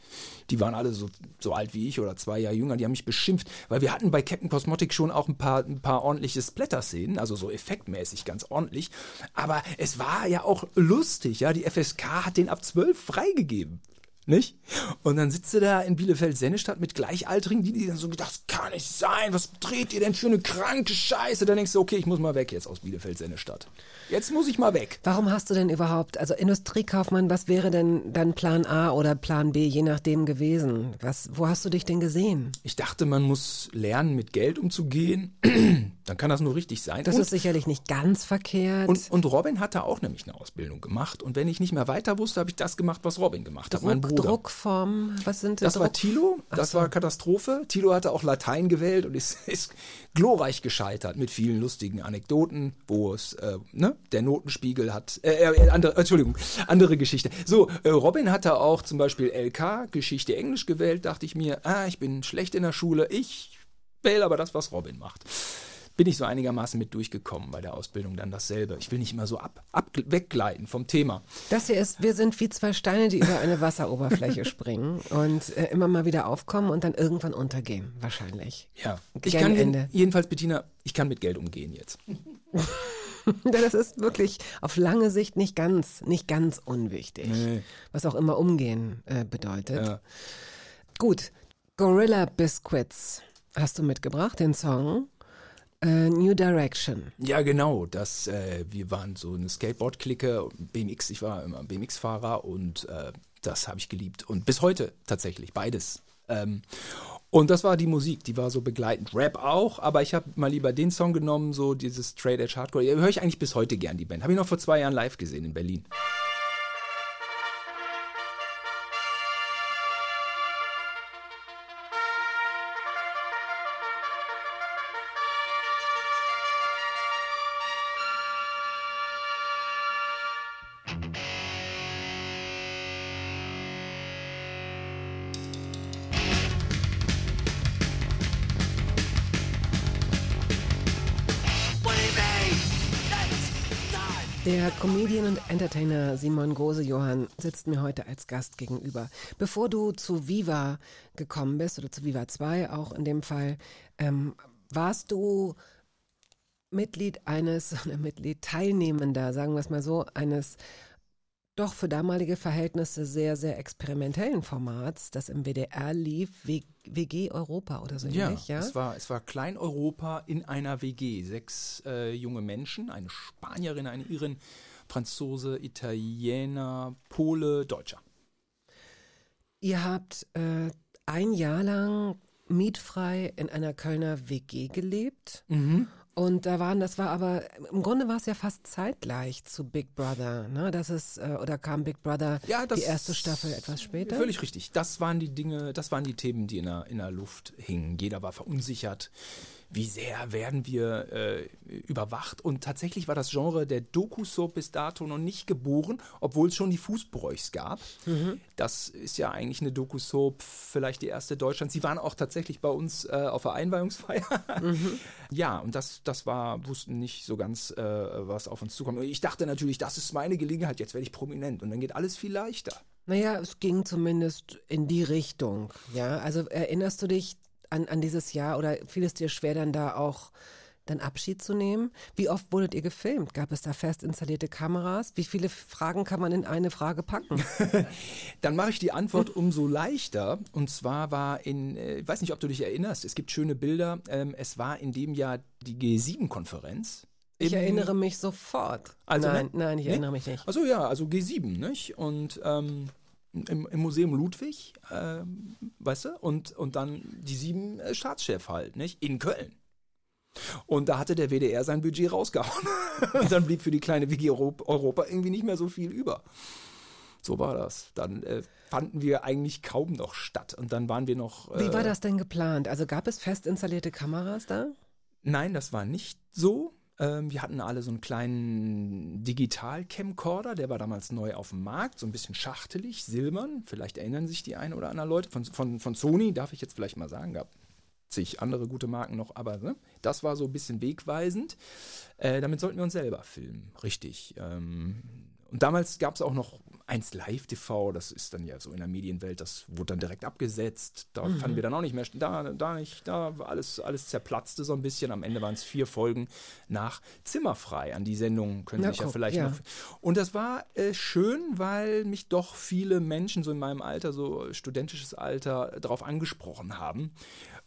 Die waren alle so, so alt wie ich oder zwei Jahre jünger, die haben mich beschimpft, weil wir hatten bei Captain Cosmotic schon auch ein paar, ein paar ordentliche Splatter-Szenen, also so effektmäßig ganz ordentlich. Aber es war ja auch lustig, ja. Die FSK hat den ab 12 freigegeben. Nicht? Und dann sitzt du da in Bielefeld-Sennestadt mit Gleichaltrigen, die, die dann so gedacht, das kann nicht sein, was dreht ihr denn für eine kranke Scheiße? Dann denkst du, okay, ich muss mal weg jetzt aus Bielefeld-Sennestadt. Jetzt muss ich mal weg. Warum hast du denn überhaupt, also Industriekaufmann, was wäre denn dann Plan A oder Plan B, je nachdem gewesen? Was, wo hast du dich denn gesehen? Ich dachte, man muss lernen, mit Geld umzugehen. Dann kann das nur richtig sein. Das und, ist sicherlich nicht ganz verkehrt. und, und Robin hatte auch nämlich eine Ausbildung gemacht. Und wenn ich nicht mehr weiter wusste, habe ich das gemacht, was Robin gemacht hat, mein Druck. Druckform, was sind Das war Druck- Thilo, das war Katastrophe. Thilo hatte auch Latein gewählt und ist, ist glorreich gescheitert mit vielen lustigen Anekdoten, wo es, äh, ne, der Notenspiegel hat, äh, äh, andere, Entschuldigung, andere Geschichte. So, äh, Robin hatte auch zum Beispiel LK, Geschichte Englisch gewählt, dachte ich mir, ah, ich bin schlecht in der Schule, ich wähle aber das, was Robin macht. Bin ich so einigermaßen mit durchgekommen bei der Ausbildung dann dasselbe. Ich will nicht immer so ab, ab weggleiten vom Thema. Das hier ist, wir sind wie zwei Steine, die über eine Wasseroberfläche springen und äh, immer mal wieder aufkommen und dann irgendwann untergehen, wahrscheinlich. Ja, ich Gern kann Ende. jedenfalls Bettina, ich kann mit Geld umgehen jetzt. Das ist wirklich auf lange Sicht nicht ganz, nicht ganz unwichtig. Nee. Was auch immer umgehen äh, bedeutet. Ja. Gut, Gorilla Biscuits hast du mitgebracht, den Song. Äh, New Direction. Ja, genau. Das, äh, wir waren so eine Skateboard-Clique, BMX, ich war immer BMX-Fahrer und äh, das habe ich geliebt. Und bis heute tatsächlich, beides. Ähm, und das war die Musik, die war so begleitend. Rap auch, aber ich habe mal lieber den Song genommen, so dieses Straight Edge Hardcore. Höre ich eigentlich bis heute gern, die Band. Habe ich noch vor zwei Jahren live gesehen in Berlin. Comedian und Entertainer Simon Gose-Johann sitzt mir heute als Gast gegenüber. Bevor du zu Viva gekommen bist, oder zu Viva 2 auch in dem Fall, ähm, warst du Mitglied eines, oder Mitglied, Teilnehmender, sagen wir es mal so, eines doch für damalige Verhältnisse sehr, sehr experimentellen Formats, das im WDR lief, WG Europa oder so ähnlich, ja? Es, war, es war Klein-Europa in einer WG. Sechs äh, junge Menschen, eine Spanierin, eine Irin, Franzose, Italiener, Pole, Deutscher. Ihr habt äh, ein Jahr lang mietfrei in einer Kölner WG gelebt. Mhm. Und da waren, das war aber, im Grunde war es ja fast zeitgleich zu Big Brother, ne? Das ist, äh, oder kam Big Brother Ja, die erste Staffel etwas später? Völlig richtig. Das waren die Dinge, das waren die Themen, die in der, in der Luft hingen. Jeder war verunsichert. Wie sehr werden wir äh, überwacht. Und tatsächlich war das Genre der Doku-Soap bis dato noch nicht geboren, obwohl es schon die Fußbräuchs gab. Das ist ja eigentlich eine Doku-Soap, vielleicht die erste Deutschlands. Sie waren auch tatsächlich bei uns äh, auf der Einweihungsfeier. Ja, und das, das war, wussten nicht so ganz, äh, was auf uns zukommt. Und ich dachte natürlich, das ist meine Gelegenheit, jetzt werde ich prominent. Und dann geht alles viel leichter. Naja, es ging zumindest in die Richtung. Ja, also erinnerst du dich an, an dieses Jahr oder fiel es dir schwer, dann da auch dann Abschied zu nehmen? Wie oft wurdet ihr gefilmt? Gab es da fest installierte Kameras? Wie viele Fragen kann man in eine Frage packen? Dann mache ich die Antwort umso leichter. Und zwar war in, äh, ich weiß nicht, ob du dich erinnerst, es gibt schöne Bilder. Ähm, es war in dem Jahr die G7-Konferenz. Ich erinnere mich sofort. Also, nein, ne? nein, ich Nee? erinnere mich nicht. Also ja, also G7, nicht? Und ähm, im, im Museum Ludwig, ähm, weißt du? Und, und dann die sieben äh, Staatschef halt, nicht? In Köln. Und da hatte der WDR sein Budget rausgehauen. und dann blieb für die kleine Wiki Europa, irgendwie nicht mehr so viel über. So war das. Dann äh, fanden wir eigentlich kaum noch statt. Und dann waren wir noch. Wie äh, war das denn geplant? Also gab es fest installierte Kameras da? Nein, das war nicht so. Ähm, wir hatten alle so einen kleinen Digital-Camcorder, der war damals neu auf dem Markt, so ein bisschen schachtelig, silbern. Vielleicht erinnern sich die ein oder anderen Leute. Von, von, von Sony darf ich jetzt vielleicht mal sagen, gab zig andere gute Marken noch, aber ne, das war so ein bisschen wegweisend. Äh, damit sollten wir uns selber filmen, richtig. Ähm, und damals gab es auch noch 1 Live TV, das ist dann ja so in der Medienwelt, das wurde dann direkt abgesetzt. Da fanden wir dann auch nicht mehr, da, da nicht, da war alles, alles zerplatzte so ein bisschen. Am Ende waren es vier Folgen nach Zimmerfrei. An die Sendung können Na, sich ja vielleicht ja. noch. Und das war äh, schön, weil mich doch viele Menschen so in meinem Alter, so studentisches Alter, darauf angesprochen haben.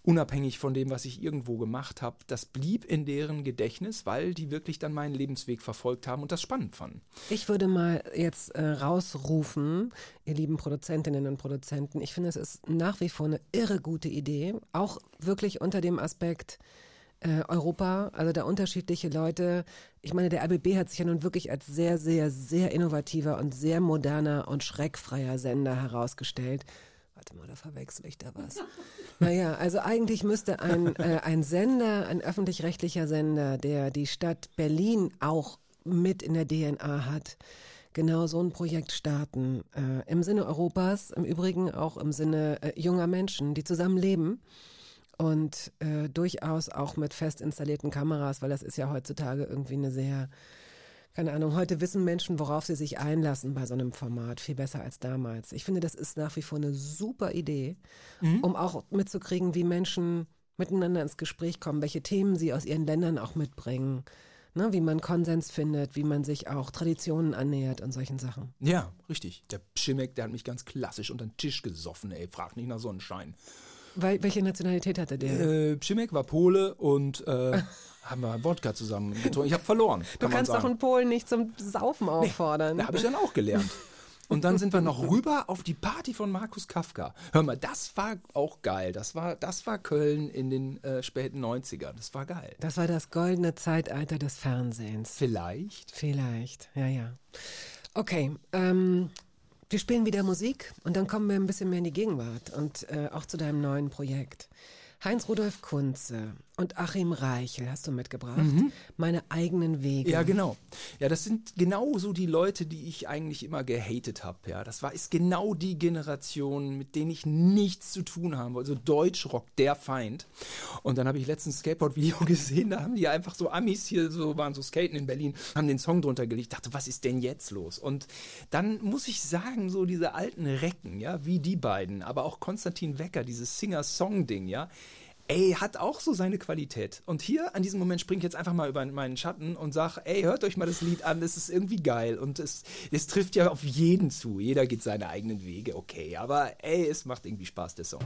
Unabhängig von dem, was ich irgendwo gemacht habe, das blieb in deren Gedächtnis, weil die wirklich dann meinen Lebensweg verfolgt haben und das spannend fanden. Ich würde mal jetzt äh, rausrufen, ihr lieben Produzentinnen und Produzenten, ich finde, es ist nach wie vor eine irre gute Idee, auch wirklich unter dem Aspekt äh, Europa, also da unterschiedliche Leute. Ich meine, der RBB hat sich ja nun wirklich als sehr, sehr, sehr innovativer und sehr moderner und schreckfreier Sender herausgestellt. Warte mal, da verwechsel ich da was. Naja, also eigentlich müsste ein, äh, ein Sender, ein öffentlich-rechtlicher Sender, der die Stadt Berlin auch mit in der DNA hat, genau so ein Projekt starten. Äh, Im Sinne Europas, im Übrigen auch im Sinne äh, junger Menschen, die zusammen leben und äh, durchaus auch mit fest installierten Kameras, weil das ist ja heutzutage irgendwie eine sehr, keine Ahnung, heute wissen Menschen, worauf sie sich einlassen bei so einem Format, viel besser als damals. Ich finde, das ist nach wie vor eine super Idee, um auch mitzukriegen, wie Menschen miteinander ins Gespräch kommen, welche Themen sie aus ihren Ländern auch mitbringen, ne, wie man Konsens findet, wie man sich auch Traditionen annähert und solchen Sachen. Ja, richtig. Der Pschimek, der hat mich ganz klassisch unter den Tisch gesoffen, ey. Frag nicht nach Sonnenschein. Weil, welche Nationalität hatte der? Äh, Pschimek war Pole und äh, haben wir Wodka zusammen getrunken. Ich habe verloren. du kann man kannst doch einen Polen nicht zum Saufen auffordern. Da habe ich dann auch gelernt. Und dann sind wir noch rüber auf die Party von Markus Kafka. Hör mal, das war auch geil. Das war, das war Köln in den äh, späten 90ern. Das war geil. Das war das goldene Zeitalter des Fernsehens. Vielleicht. Vielleicht, ja, ja. Okay, ähm, wir spielen wieder Musik und dann kommen wir ein bisschen mehr in die Gegenwart und äh, auch zu deinem neuen Projekt. Heinz-Rudolf Kunze und Achim Reichel hast du mitgebracht. Meine eigenen Wege. Ja, genau. Ja, das sind genau so die Leute, die ich eigentlich immer gehatet habe. Ja, das war ist genau die Generation, mit denen ich nichts zu tun habe. Also Deutschrock, der Feind. Und dann habe ich letztens ein Skateboard-Video gesehen, da haben die einfach so Amis hier so waren so skaten in Berlin, haben den Song drunter gelegt. Ich dachte, was ist denn jetzt los? Und dann muss ich sagen, so diese alten Recken, ja, wie die beiden, aber auch Konstantin Wecker, dieses Singer-Song-Ding, ja. Ey, hat auch so seine Qualität. Und hier an diesem Moment springe ich jetzt einfach mal über meinen Schatten und sage, ey, hört euch mal das Lied an, es ist irgendwie geil. Und es, es trifft ja auf jeden zu. Jeder geht seine eigenen Wege, okay. Aber ey, es macht irgendwie Spaß, der Song.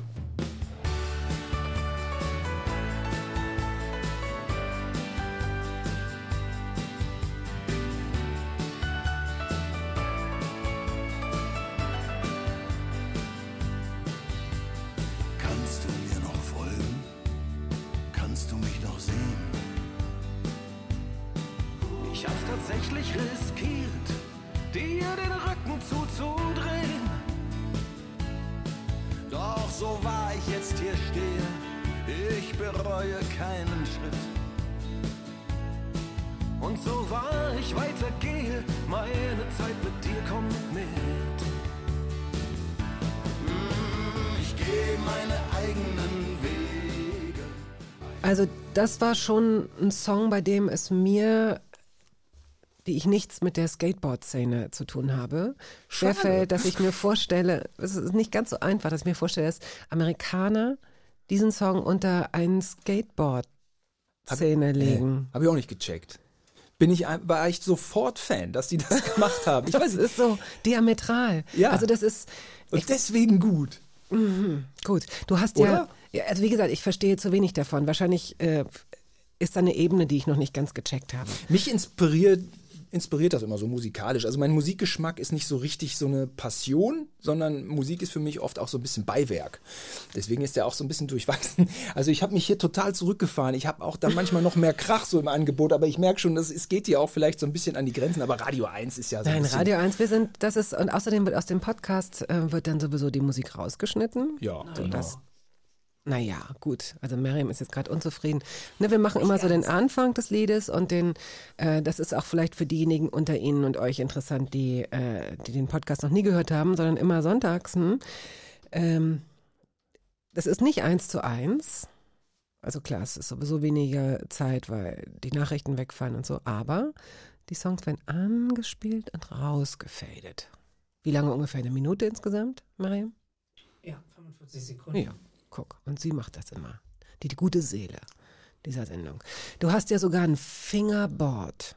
Das war schon ein Song, bei dem es mir, die ich nichts mit der Skateboard-Szene zu tun habe, schwerfällt, dass ich mir vorstelle, es ist nicht ganz so einfach, dass ich mir vorstelle, dass Amerikaner diesen Song unter einen Skateboard-Szene legen. Habe ich auch nicht gecheckt. Bin ich, war ich sofort Fan, dass die das gemacht haben. Ich Das weiß nicht. ist so diametral. Ja. Also das ist, Und deswegen gut. Gut, du hast Oder? ja, ja, also wie gesagt, ich verstehe zu wenig davon. Wahrscheinlich äh, ist da eine Ebene, die ich noch nicht ganz gecheckt habe. Mich inspiriert, inspiriert das immer so musikalisch. Also mein Musikgeschmack ist nicht so richtig so eine Passion, sondern Musik ist für mich oft auch so ein bisschen Beiwerk. Deswegen ist der auch so ein bisschen durchwachsen. Also ich habe mich hier total zurückgefahren. Ich habe auch dann manchmal noch mehr Krach so im Angebot, aber ich merke schon, das, es geht hier auch vielleicht so ein bisschen an die Grenzen. Aber Radio 1 ist ja so ein Nein. Radio 1, wir sind, das ist, und außerdem wird aus dem Podcast äh, wird dann sowieso die Musik rausgeschnitten. Ja, genau. Das, naja, gut. Also Miriam ist jetzt gerade unzufrieden. Ne, wir machen immer so den Anfang des Liedes und den, äh, das ist auch vielleicht für diejenigen unter Ihnen und euch interessant, die, äh, die den Podcast noch nie gehört haben, sondern immer sonntags. Hm? Ähm, das ist nicht eins zu eins. Also klar, es ist sowieso weniger Zeit, weil die Nachrichten wegfallen und so, aber die Songs werden angespielt und rausgefadet. Wie lange ungefähr? Eine Minute insgesamt, Mariam? Ja, 45 Sekunden. Ja, guck. Und sie macht das immer. Die, die gute Seele dieser Sendung. Du hast ja sogar ein Fingerboard.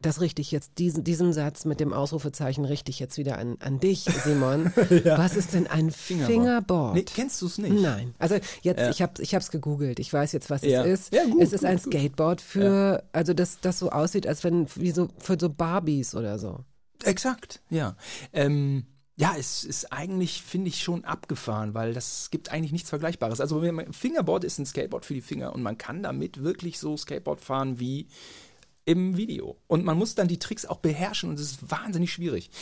Das richte ich jetzt, diesen, diesen Satz mit dem Ausrufezeichen richte ich jetzt wieder an, an dich, Simon. Was ist denn ein Fingerboard? Nee, kennst du es nicht? Nein. Also jetzt, Ja. ich habe ich es gegoogelt. Ich weiß jetzt, was Ja. es ist. Ja, gut, es ist gut, ein gut. Skateboard für, also das, das so aussieht, als wenn, wie so, für so Barbies oder so. Exakt, ja. Ähm, ja, es ist eigentlich, finde ich, schon abgefahren, weil das gibt eigentlich nichts Vergleichbares. Also Fingerboard ist ein Skateboard für die Finger und man kann damit wirklich so Skateboard fahren wie im Video. Und man muss dann die Tricks auch beherrschen und es ist wahnsinnig schwierig.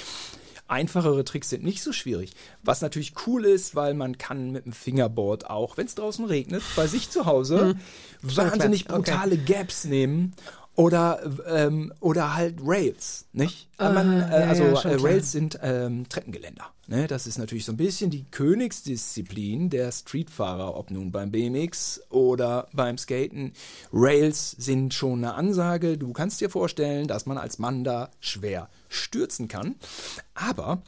Einfachere Tricks sind nicht so schwierig. Was natürlich cool ist, weil man kann mit dem Fingerboard auch, wenn es draußen regnet, bei sich zu Hause wahnsinnig klar. Okay. brutale Gaps nehmen oder, ähm, oder halt Rails, nicht? man, äh, ja, also ja, äh. Rails sind ähm, Treppengeländer. Ne? Das ist natürlich so ein bisschen die Königsdisziplin der Streetfahrer, ob nun beim BMX oder beim Skaten. Rails sind schon eine Ansage. Du kannst dir vorstellen, dass man als Mann da schwer stürzen kann. Aber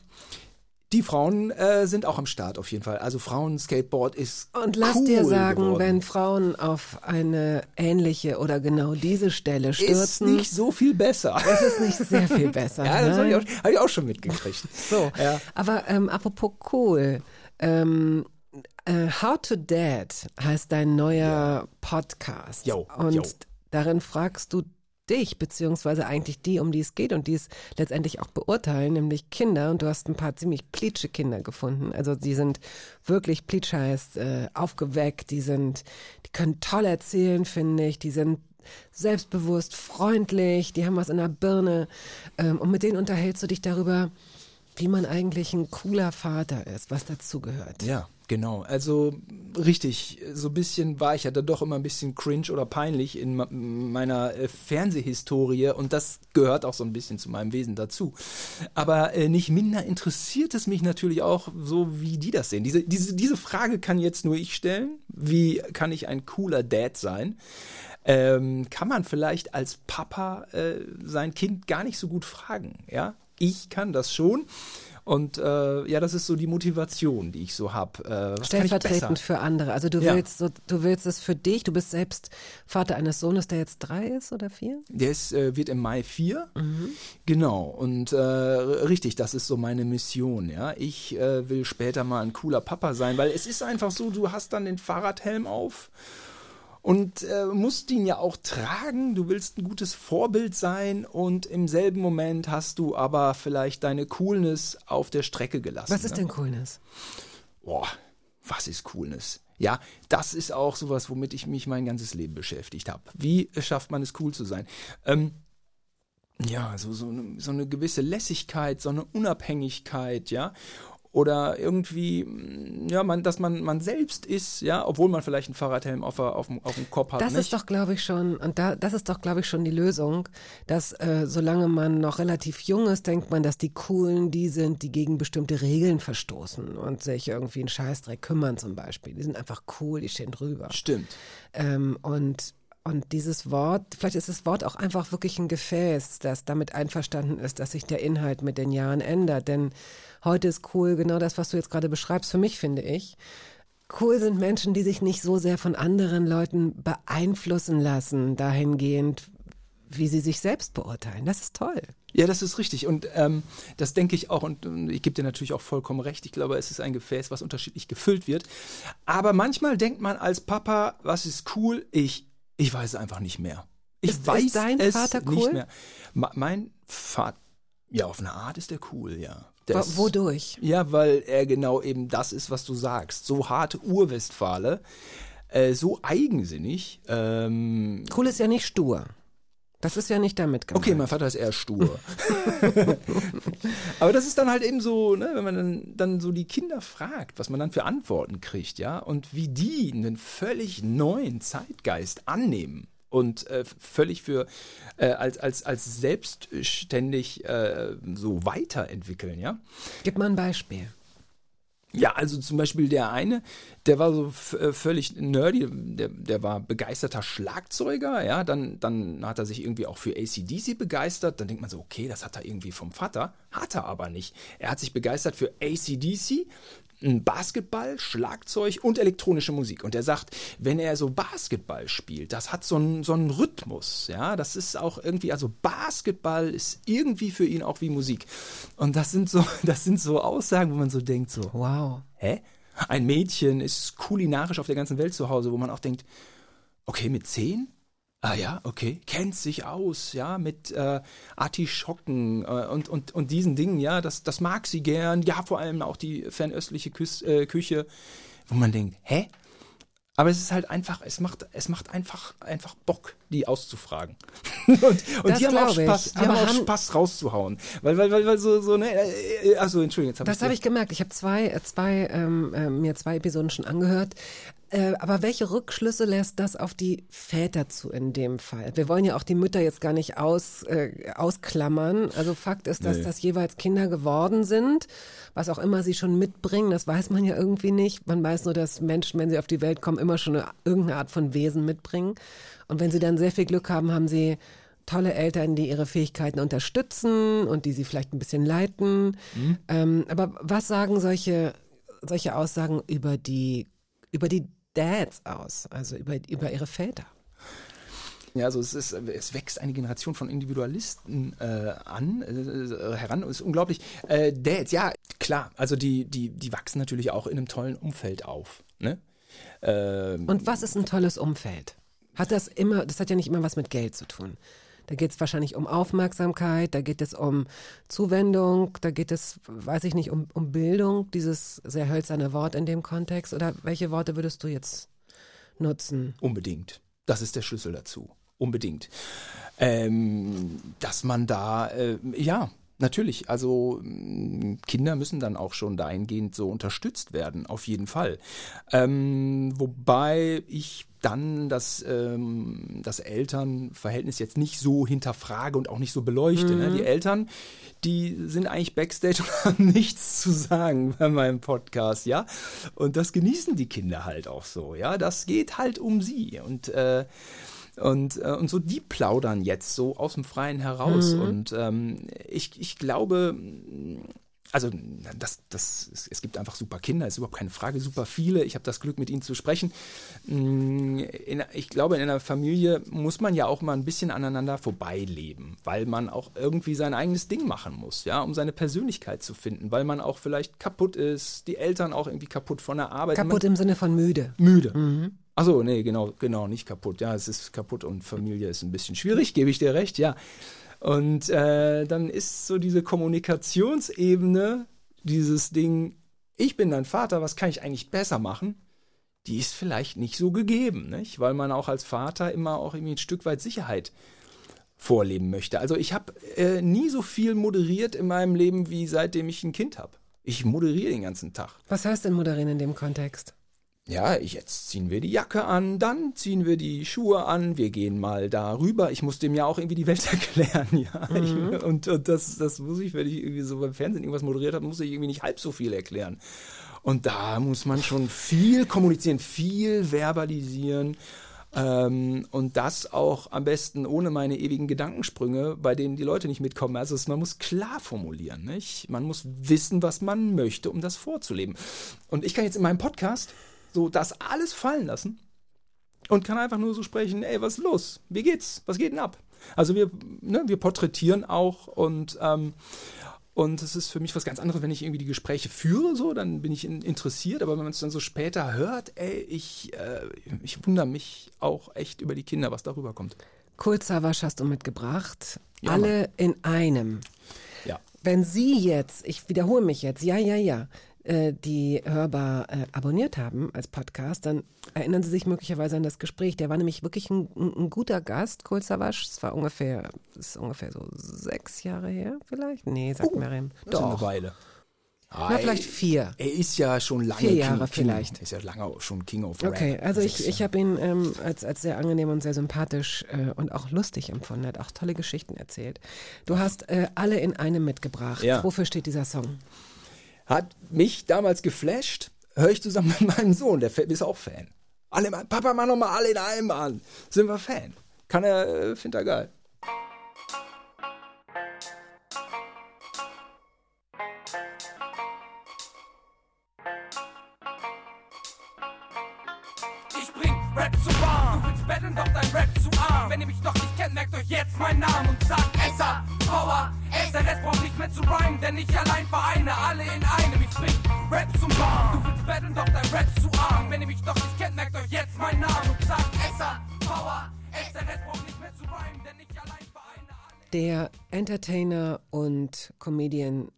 die Frauen äh, sind auch am Start auf jeden Fall. Also Frauen-Skateboard ist Und lass cool dir sagen, geworden. wenn Frauen auf eine ähnliche oder genau diese Stelle ist stürzen, nicht so viel besser. ist es nicht sehr viel besser. ja, das habe ich, hab ich auch schon mitgekriegt. So, Ja. aber ähm, apropos cool, ähm, äh, How to Dad heißt dein neuer Podcast. Jo, und jo. darin fragst du dich, beziehungsweise eigentlich die, um die es geht und die es letztendlich auch beurteilen, nämlich Kinder. Und du hast ein paar ziemlich plitsche Kinder gefunden. Also die sind wirklich plitsch heißt äh, aufgeweckt, die sind, die können toll erzählen, finde ich, die sind selbstbewusst, freundlich, die haben was in der Birne. Ähm, und mit denen unterhältst du dich darüber, wie man eigentlich ein cooler Vater ist, was dazugehört. Ja, genau. Also richtig, so ein bisschen war ich ja dann doch immer ein bisschen cringe oder peinlich in meiner äh, Fernsehhistorie und das gehört auch so ein bisschen zu meinem Wesen dazu. Aber äh, nicht minder interessiert es mich natürlich auch, so wie die das sehen. Diese, diese, diese Frage kann jetzt nur ich stellen. Wie kann ich ein cooler Dad sein? Ähm, kann man vielleicht als Papa äh, sein Kind gar nicht so gut fragen, ja? Ich kann das schon. Und äh, ja, das ist so die Motivation, die ich so habe. Äh? Stellvertretend für andere. Also du Ja. willst so, du willst es für dich, du bist selbst Vater eines Sohnes, der jetzt drei ist oder vier? Der ist, äh, wird im Mai vier. Genau. Und äh, richtig, das ist so meine Mission. Ja, ich äh, will später mal ein cooler Papa sein, weil es ist einfach so, du hast dann den Fahrradhelm auf und äh, musst ihn ja auch tragen. Du willst ein gutes Vorbild sein und im selben Moment hast du aber vielleicht deine Coolness auf der Strecke gelassen. Was ist ne? denn Coolness? Boah, was ist Coolness? Ja, das ist auch sowas, womit ich mich mein ganzes Leben beschäftigt habe. Wie schafft man es, cool zu sein? Ähm, ja, so, so, eine, so eine gewisse Lässigkeit, so eine Unabhängigkeit, ja. Oder irgendwie, mm, ja, man, dass man, man selbst ist, ja, obwohl man vielleicht einen Fahrradhelm auf, auf, dem, auf dem Kopf hat. Das nicht? ist doch, glaube ich, schon, und da, das ist doch, glaube ich, schon die Lösung, dass äh, solange man noch relativ jung ist, denkt man, dass die Coolen die sind, die gegen bestimmte Regeln verstoßen und sich irgendwie einen Scheißdreck kümmern zum Beispiel. Die sind einfach cool, die stehen drüber. Stimmt. Ähm, und, und dieses Wort, vielleicht ist das Wort auch einfach wirklich ein Gefäß, das damit einverstanden ist, dass sich der Inhalt mit den Jahren ändert. Denn heute ist cool genau das, was du jetzt gerade beschreibst, für mich finde ich. Cool sind Menschen, die sich nicht so sehr von anderen Leuten beeinflussen lassen, dahingehend, wie sie sich selbst beurteilen. Das ist toll. Ja, das ist richtig. Und ähm, das denke ich auch. Und, und ich gebe dir natürlich auch vollkommen recht. Ich glaube, es ist ein Gefäß, was unterschiedlich gefüllt wird. Aber manchmal denkt man als Papa, was ist cool? Ich, ich weiß es einfach nicht mehr. Ich Ist- ist weiß dein es Vater nicht cool? mehr. Ma, mein Vater, ja, auf eine Art ist der cool, ja. Ist- Wodurch? Ja, weil er genau eben das ist, was du sagst. So harte Urwestfale, äh, so eigensinnig. Ähm, Cool ist ja nicht stur. Das ist ja nicht damit gemeint. Okay, mein Vater ist eher stur. Aber das ist dann halt eben so, ne, wenn man dann, dann so die Kinder fragt, was man dann für Antworten kriegt, ja, und wie die einen völlig neuen Zeitgeist annehmen und äh, völlig für äh, als, als, als selbstständig äh, so weiterentwickeln, ja. Gib mal ein Beispiel. Ja, also zum Beispiel der eine, der war so äh, völlig nerdy, der, der war begeisterter Schlagzeuger, ja, dann, dann hat er sich irgendwie auch für ACDC begeistert, dann denkt man so, okay, das hat er irgendwie vom Vater, hat er aber nicht. Er hat sich begeistert für ACDC, Basketball, Schlagzeug und elektronische Musik. Und er sagt, wenn er so Basketball spielt, das hat so einen, so einen Rhythmus, ja, das ist auch irgendwie, also Basketball ist irgendwie für ihn auch wie Musik. Und das sind so, das sind so Aussagen, wo man so denkt, so, Wow. hä? Ein Mädchen ist kulinarisch auf der ganzen Welt zu Hause, wo man auch denkt, okay, mit zehn? Ah ja, okay, kennt sich aus, ja, mit äh, Artischocken äh, und, und, und diesen Dingen, ja, das, das mag sie gern, ja, vor allem auch die fernöstliche Küs äh, Küche, wo man denkt, hä? Aber es ist halt einfach, es macht, es macht einfach, einfach Bock, die auszufragen. und und Das die haben auch ich. Spaß, die haben auch haben- Spaß rauszuhauen. Weil, weil, weil, weil so, so, ne, also Entschuldigung, jetzt habe Das habe ich gemerkt. Ich habe zwei, äh, zwei, ähm, äh, mir zwei Episoden schon angehört. Äh, aber welche Rückschlüsse lässt das auf die Väter zu in dem Fall? Wir wollen ja auch die Mütter jetzt gar nicht aus, äh, ausklammern. Also Fakt ist, dass Nee. das jeweils Kinder geworden sind. Was auch immer sie schon mitbringen, das weiß man ja irgendwie nicht. Man weiß nur, dass Menschen, wenn sie auf die Welt kommen, immer schon eine, irgendeine Art von Wesen mitbringen. Und wenn sie dann sehr viel Glück haben, haben sie tolle Eltern, die ihre Fähigkeiten unterstützen und die sie vielleicht ein bisschen leiten. Ähm, aber was sagen solche, solche Aussagen über die, über die Dads aus, also über, über ihre Väter? Ja, also es, ist, es wächst eine Generation von Individualisten äh, an, äh, heran. Es ist unglaublich. Äh, Dads, ja, klar. Also die, die, die wachsen natürlich auch in einem tollen Umfeld auf. Ne? Ähm, Und was ist ein tolles Umfeld? Hat das immer, das hat ja nicht immer was mit Geld zu tun. Da geht es wahrscheinlich um Aufmerksamkeit, da geht es um Zuwendung, da geht es, weiß ich nicht, um, um Bildung, dieses sehr hölzerne Wort in dem Kontext. Oder welche Worte würdest du jetzt nutzen? Unbedingt. Das ist der Schlüssel dazu. Unbedingt. Ähm, dass man da, äh, ja, natürlich, also mh, Kinder müssen dann auch schon dahingehend so unterstützt werden, auf jeden Fall. Ähm, wobei ich dann das, ähm, das Elternverhältnis jetzt nicht so hinterfrage und auch nicht so beleuchte. Ne? Die Eltern, die sind eigentlich Backstage und haben nichts zu sagen bei meinem Podcast, ja. Und das genießen die Kinder halt auch so, ja. Das geht halt um sie. Und äh, und, äh, und so, die plaudern jetzt so aus dem Freien heraus. Und ähm, ich, ich glaube, also das, das, es, es gibt einfach super Kinder, ist überhaupt keine Frage, super viele. Ich habe das Glück, mit ihnen zu sprechen. Mm, In, ich glaube, in einer Familie muss man ja auch mal ein bisschen aneinander vorbeileben, weil man auch irgendwie sein eigenes Ding machen muss, ja, um seine Persönlichkeit zu finden, weil man auch vielleicht kaputt ist, die Eltern auch irgendwie kaputt von der Arbeit. Kaputt im Sinne von müde. Müde. Achso, nee, genau, genau, nicht kaputt. Ja, es ist kaputt und Familie ist ein bisschen schwierig, gebe ich dir recht, ja. Und äh, dann ist so diese Kommunikationsebene, dieses Ding, ich bin dein Vater, was kann ich eigentlich besser machen? Die ist vielleicht nicht so gegeben, nicht? Weil man auch als Vater immer auch irgendwie ein Stück weit Sicherheit vorleben möchte. Also ich habe äh, nie so viel moderiert in meinem Leben wie seitdem ich ein Kind habe. Ich moderiere den ganzen Tag. Was heißt denn moderieren in dem Kontext? Ja, jetzt ziehen wir die Jacke an, dann ziehen wir die Schuhe an, wir gehen mal da rüber. Ich muss dem ja auch irgendwie die Welt erklären, ja. Ich, und, und das, das muss ich, wenn ich irgendwie so beim Fernsehen irgendwas moderiert habe, muss ich irgendwie nicht halb so viel erklären. Und da muss man schon viel kommunizieren, viel verbalisieren. Ähm, und das auch am besten ohne meine ewigen Gedankensprünge, bei denen die Leute nicht mitkommen. Also es, man muss klar formulieren, nicht? Man muss wissen, was man möchte, um das vorzuleben. Und ich kann jetzt in meinem Podcast so das alles fallen lassen und kann einfach nur so sprechen, ey, was ist los? Wie geht's? Was geht denn ab? Also wir, ne, wir porträtieren auch und ähm, und es ist für mich was ganz anderes, wenn ich irgendwie die Gespräche führe, so, dann bin ich in, interessiert, aber wenn man es dann so später hört, ey, ich, äh, ich wundere mich auch echt über die Kinder, was darüber kommt. Kulzawasch hast du mitgebracht. Ja, Alle in einem. Ja. Wenn Sie jetzt, ich wiederhole mich jetzt, ja, ja, ja, äh, die Hörbar äh, abonniert haben als Podcast, dann erinnern Sie sich möglicherweise an das Gespräch. Der war nämlich wirklich ein, ein, guter Gast, Kulzawasch. Es war ungefähr, ist ungefähr so sechs Jahre her, vielleicht? Nee, sagt Miriam. Das ist eine Doch. Weile. Na, vielleicht vier. Er ist ja schon lange Vier Jahre King, vielleicht. Ist ja lange schon King of Rap. Okay, also ich, ich habe ihn ähm, als, als sehr angenehm und sehr sympathisch äh, und auch lustig empfunden. Er hat auch tolle Geschichten erzählt. Du hast äh, alle in einem mitgebracht. Ja. Wofür steht dieser Song? Hat mich damals geflasht. Höre ich zusammen mit meinem Sohn, der ist auch Fan. Alle, Papa, mach noch mal alle in einem an. Sind wir Fan. Kann er, äh, findet er geil. Rhymen, denn ich allein vereine alle in einem. Ich bring Rap zum Warm. Du willst betteln, doch dein Rap zu arm. Wenn ihr mich noch nicht kennt, merkt euch jetzt meinen Namen und sagt Esser, Power. Der Rest braucht nicht mehr zu rhymen, denn ich allein vereine alle. Der Entertainer und Comedian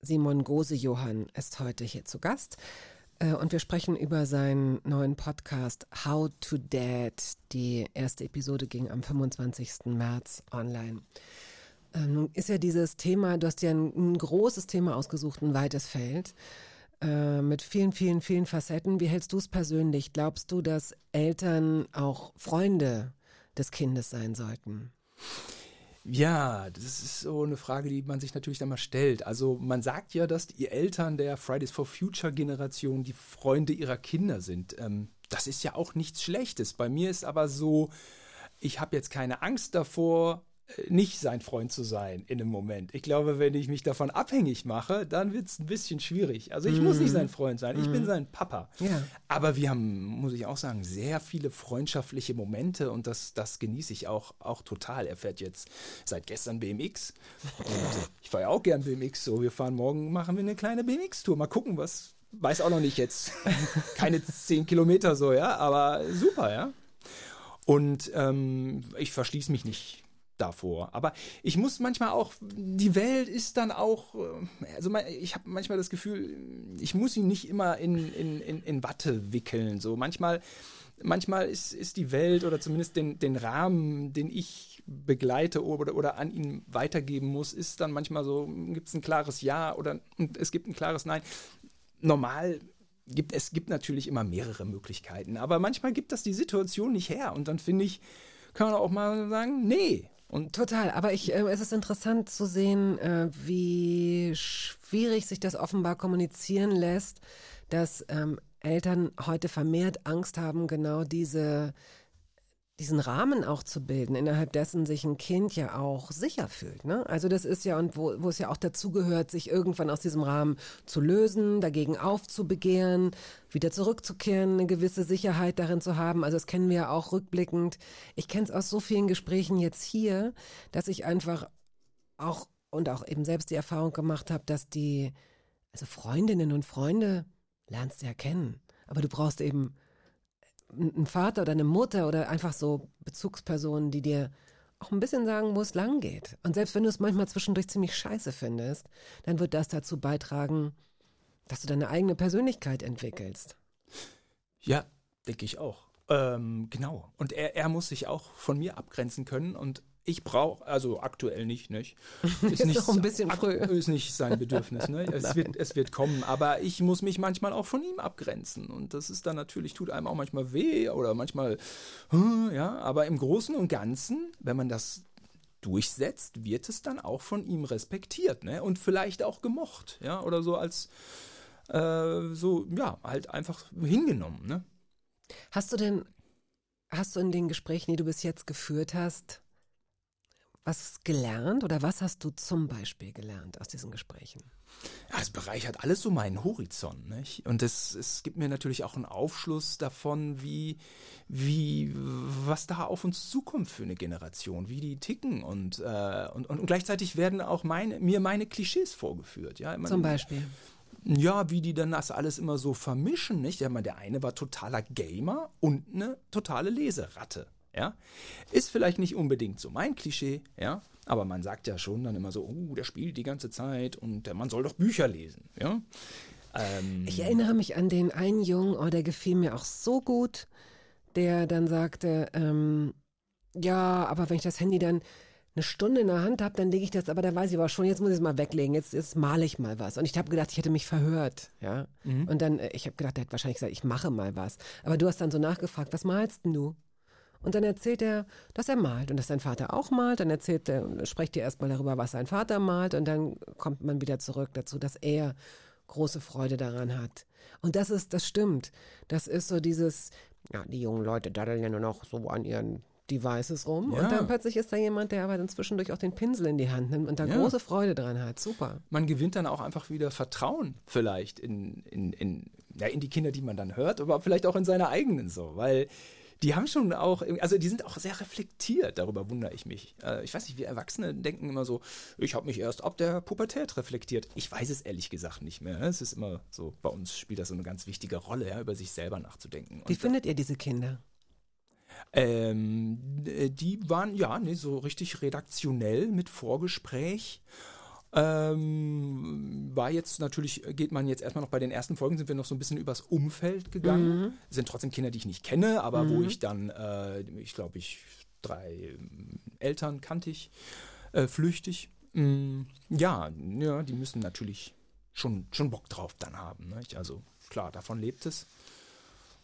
Simon Gose-Johann ist heute hier zu Gast. Äh, Und wir sprechen über seinen neuen Podcast How to Dad. Die erste Episode ging am 25. März online. Ähm, Nun ist ja dieses Thema, du hast ja ein, ein großes Thema ausgesucht, ein weites Feld äh, mit vielen, vielen, vielen Facetten. Wie hältst du es persönlich? Glaubst du, dass Eltern auch Freunde des Kindes sein sollten? Ja, das ist so eine Frage, die man sich natürlich dann mal stellt. Also man sagt ja, dass die Eltern der Fridays for Future Generation die Freunde ihrer Kinder sind. Ähm, das ist ja auch nichts Schlechtes. Bei mir ist aber so, ich habe jetzt keine Angst davor, nicht sein Freund zu sein in einem Moment. Ich glaube, wenn ich mich davon abhängig mache, dann wird es ein bisschen schwierig. Also ich muss nicht sein Freund sein, ich bin sein Papa. Ja. Aber wir haben, muss ich auch sagen, sehr viele freundschaftliche Momente und das, das genieße ich auch, auch total. Er fährt jetzt seit gestern BMX und ich fahre ja auch gern BMX. So, wir fahren morgen, machen wir eine kleine BMX-Tour. Mal gucken, was, weiß auch noch nicht jetzt. Keine zehn Kilometer so, ja, aber super, ja. Und ähm, ich verschließe mich nicht davor. Aber ich muss manchmal auch, die Welt ist dann auch, äh, also ich habe manchmal das Gefühl, ich muss ihn nicht immer in, in, in, in Watte wickeln. So manchmal, manchmal ist, ist die Welt oder zumindest den, den Rahmen, den ich begleite oder, oder an ihn weitergeben muss, ist dann manchmal so, gibt es ein klares Ja oder es gibt ein klares Nein. Normal gibt es gibt natürlich immer mehrere Möglichkeiten, aber manchmal gibt das die Situation nicht her und dann finde ich, kann man auch mal sagen, nee. Und Total, aber ich, äh, es ist interessant zu sehen, äh, wie schwierig sich das offenbar kommunizieren lässt, dass ähm, Eltern heute vermehrt Angst haben, genau diese, diesen Rahmen auch zu bilden, innerhalb dessen sich ein Kind ja auch sicher fühlt. Ne? Also das ist ja, und wo, wo es ja auch dazugehört, sich irgendwann aus diesem Rahmen zu lösen, dagegen aufzubegehren, wieder zurückzukehren, eine gewisse Sicherheit darin zu haben. Also das kennen wir ja auch rückblickend. Ich kenne es aus so vielen Gesprächen jetzt hier, dass ich einfach auch und auch eben selbst die Erfahrung gemacht habe, dass die, also Freundinnen und Freunde lernst du ja kennen, aber du brauchst eben einen Vater oder eine Mutter oder einfach so Bezugspersonen, die dir auch ein bisschen sagen, wo es lang geht. Und selbst wenn du es manchmal zwischendurch ziemlich scheiße findest, dann wird das dazu beitragen, dass du deine eigene Persönlichkeit entwickelst. Ja, denke ich auch. Ähm, genau. Und er, er muss sich auch von mir abgrenzen können und Ich brauche, also aktuell nicht, nicht? Ist noch ein bisschen früh. Ist nicht sein Bedürfnis, ne? Es wird, es wird kommen, aber ich muss mich manchmal auch von ihm abgrenzen. Und das ist dann natürlich, tut einem auch manchmal weh oder manchmal, hm, ja, aber im Großen und Ganzen, wenn man das durchsetzt, wird es dann auch von ihm respektiert, ne? Und vielleicht auch gemocht, ja, oder so als äh, so, ja, halt einfach hingenommen, ne? Hast du denn, hast du in den Gesprächen, die du bis jetzt geführt hast, was gelernt oder was hast du zum Beispiel gelernt aus diesen Gesprächen? Ja, es bereichert alles so meinen Horizont. Nicht? Und es, es gibt mir natürlich auch einen Aufschluss davon, wie, wie, was da auf uns zukommt für eine Generation, wie die ticken. Und, äh, und, und gleichzeitig werden auch meine, mir meine Klischees vorgeführt. Ja? Meine, Zum Beispiel. Ja, wie die dann das alles immer so vermischen, nicht? Ja, man, der eine war totaler Gamer und eine totale Leseratte, ja? Ist vielleicht nicht unbedingt so mein Klischee, ja? Aber man sagt ja schon dann immer so, oh, der spielt die ganze Zeit und der Mann soll doch Bücher lesen, ja? Ähm, Ich erinnere mich an den einen Jungen, oh, der gefiel mir auch so gut, der dann sagte, ähm, ja, aber wenn ich das Handy dann eine Stunde in der Hand habe, dann lege ich das, aber da weiß ich aber schon, jetzt muss ich es mal weglegen, jetzt, jetzt male ich mal was. Und ich habe gedacht, ich hätte mich verhört, ja. Und dann, äh, ich habe gedacht, der hat wahrscheinlich gesagt, ich mache mal was. Aber du hast dann so nachgefragt, was malst denn du? Und dann erzählt er, dass er malt und dass sein Vater auch malt. Dann erzählt er, sprecht ihr erstmal darüber, was sein Vater malt. Und dann kommt man wieder zurück dazu, dass er große Freude daran hat. Und das ist, das stimmt. Das ist so dieses, ja, die jungen Leute daddeln ja nur noch so an ihren Devices rum. Ja. Und dann plötzlich ist da jemand, der aber dann zwischendurch auch den Pinsel in die Hand nimmt und da Ja. große Freude dran hat. Super. man gewinnt dann auch einfach wieder Vertrauen vielleicht in, in, in, ja, in die Kinder, die man dann hört, aber vielleicht auch in seine eigenen so, weil die haben schon auch, also die sind auch sehr reflektiert, darüber wundere ich mich. Äh, ich weiß nicht, wir Erwachsene denken immer so, ich habe mich erst ab der Pubertät reflektiert. Ich weiß es ehrlich gesagt nicht mehr. Es ist immer so, bei uns spielt das so eine ganz wichtige Rolle, ja, über sich selber nachzudenken. Wie findet ihr diese Kinder? ähm, äh, die waren ja nee, so richtig redaktionell mit Vorgespräch. Ähm, war jetzt natürlich, geht man jetzt erstmal noch bei den ersten Folgen, sind wir noch so ein bisschen übers Umfeld gegangen. Sind trotzdem Kinder, die ich nicht kenne, aber wo ich dann, äh, ich glaube, ich drei ähm, Eltern kannte ich äh, flüchtig. Mm, ja, ja, die müssen natürlich schon, schon Bock drauf dann haben. Ne? Also klar, davon lebt es.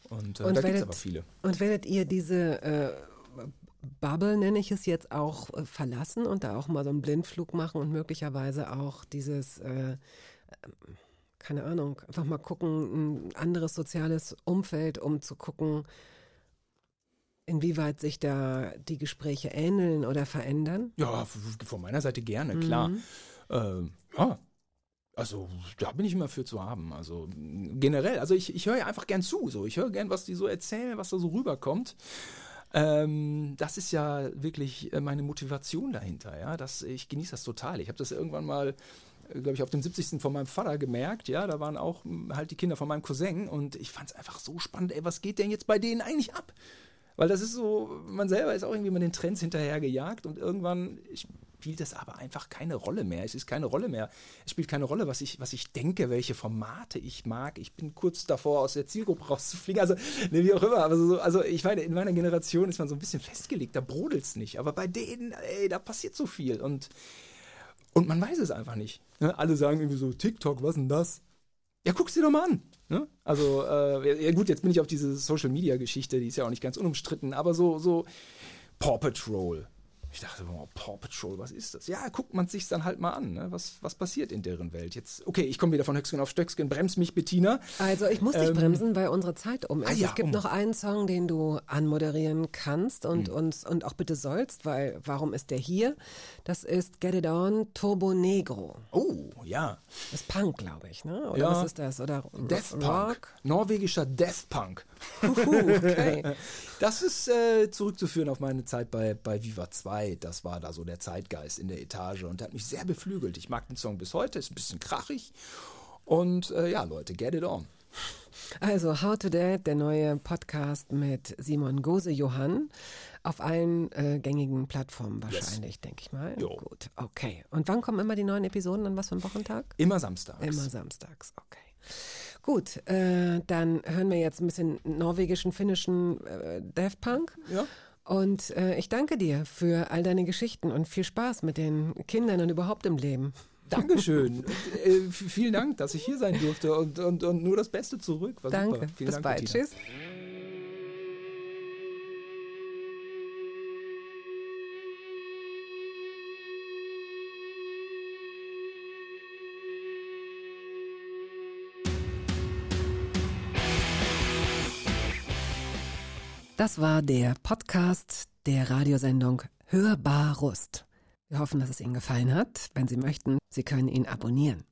Und, äh, Und da gibt es aber viele. Und werdet ihr diese äh, Bubble, nenne ich es jetzt, auch äh, verlassen und da auch mal so einen Blindflug machen und möglicherweise auch dieses, äh, äh, keine Ahnung, einfach mal gucken, ein anderes soziales Umfeld, um zu gucken, inwieweit sich da die Gespräche ähneln oder verändern? Ja, von meiner Seite gerne, klar. Ähm, ja, also da bin ich immer für zu haben. Also generell, also ich, ich höre ja einfach gern zu. So. Ich höre gern, was die so erzählen, was da so rüberkommt. Ähm, das ist ja wirklich äh, meine Motivation dahinter. Ja, das, ich genieße das total. Ich habe das irgendwann mal, glaube ich, auf dem 70. von meinem Vater gemerkt. Ja, da waren auch m, halt die Kinder von meinem Cousin und ich fand es einfach so spannend. Ey, was geht denn jetzt bei denen eigentlich ab? Weil das ist so, man selber ist auch irgendwie mal den Trends hinterhergejagt und irgendwann spielt das aber einfach keine Rolle mehr. Es ist keine Rolle mehr. Es spielt keine Rolle, was ich, was ich denke, welche Formate ich mag. Ich bin kurz davor, aus der Zielgruppe rauszufliegen. Also, ne, wie auch immer. Aber so, also, ich meine, in meiner Generation ist man so ein bisschen festgelegt, da brodelt's nicht. Aber bei denen, ey, da passiert so viel. Und, und man weiß es einfach nicht. Ne? Alle sagen irgendwie so, TikTok, was denn das? Ja, guck's dir doch mal an. Ne? Also, äh, ja gut, jetzt bin ich auf diese Social-Media-Geschichte, die ist ja auch nicht ganz unumstritten, aber so, so Paw Patrol. Ich dachte, oh, Paw Patrol, was ist das? Ja, guckt man sich's dann halt mal an. Ne? Was, was passiert in deren Welt? Jetzt, okay, ich komme wieder von Höchstgen auf Stöcksken, brems mich, Bettina. Also ich muss dich Ähm, bremsen, weil unsere Zeit um ist. ah ja, es gibt um. noch einen Song, den du anmoderieren kannst und, Hm. uns, und auch bitte sollst, weil warum ist der hier? Das ist Get It On Turbo Negro. Oh, ja. Das ist Punk, glaube ich, ne? Oder Ja. was ist das? Oder Death Punk. Norwegischer Death Punk. Huhu, okay. Das ist äh, zurückzuführen auf meine Zeit bei, bei Viva 2. Das war da so der Zeitgeist in der Etage und der hat mich sehr beflügelt. Ich mag den Song bis heute, ist ein bisschen krachig. Und äh, ja, Leute, get it on. Also How to Dad, der neue Podcast mit Simon Gose Johann auf allen äh, gängigen Plattformen wahrscheinlich, denke ich mal. Jo. Gut, okay. Und wann kommen immer die neuen Episoden? An was für einem Wochentag? Immer samstags. Immer samstags, okay. Gut, äh, dann hören wir jetzt ein bisschen norwegischen, finnischen äh, Daft Punk. Ja. Und äh, ich danke dir für all deine Geschichten und viel Spaß mit den Kindern und überhaupt im Leben. Dankeschön. Und, äh, vielen Dank, dass ich hier sein durfte und, und, und nur das Beste zurück. War Danke. Super. Vielen Bis Dank, bald. Bettina. Tschüss. Das war der Podcast der Radiosendung Hörbar Rust. Wir hoffen, dass es Ihnen gefallen hat. Wenn Sie möchten, Sie können ihn abonnieren.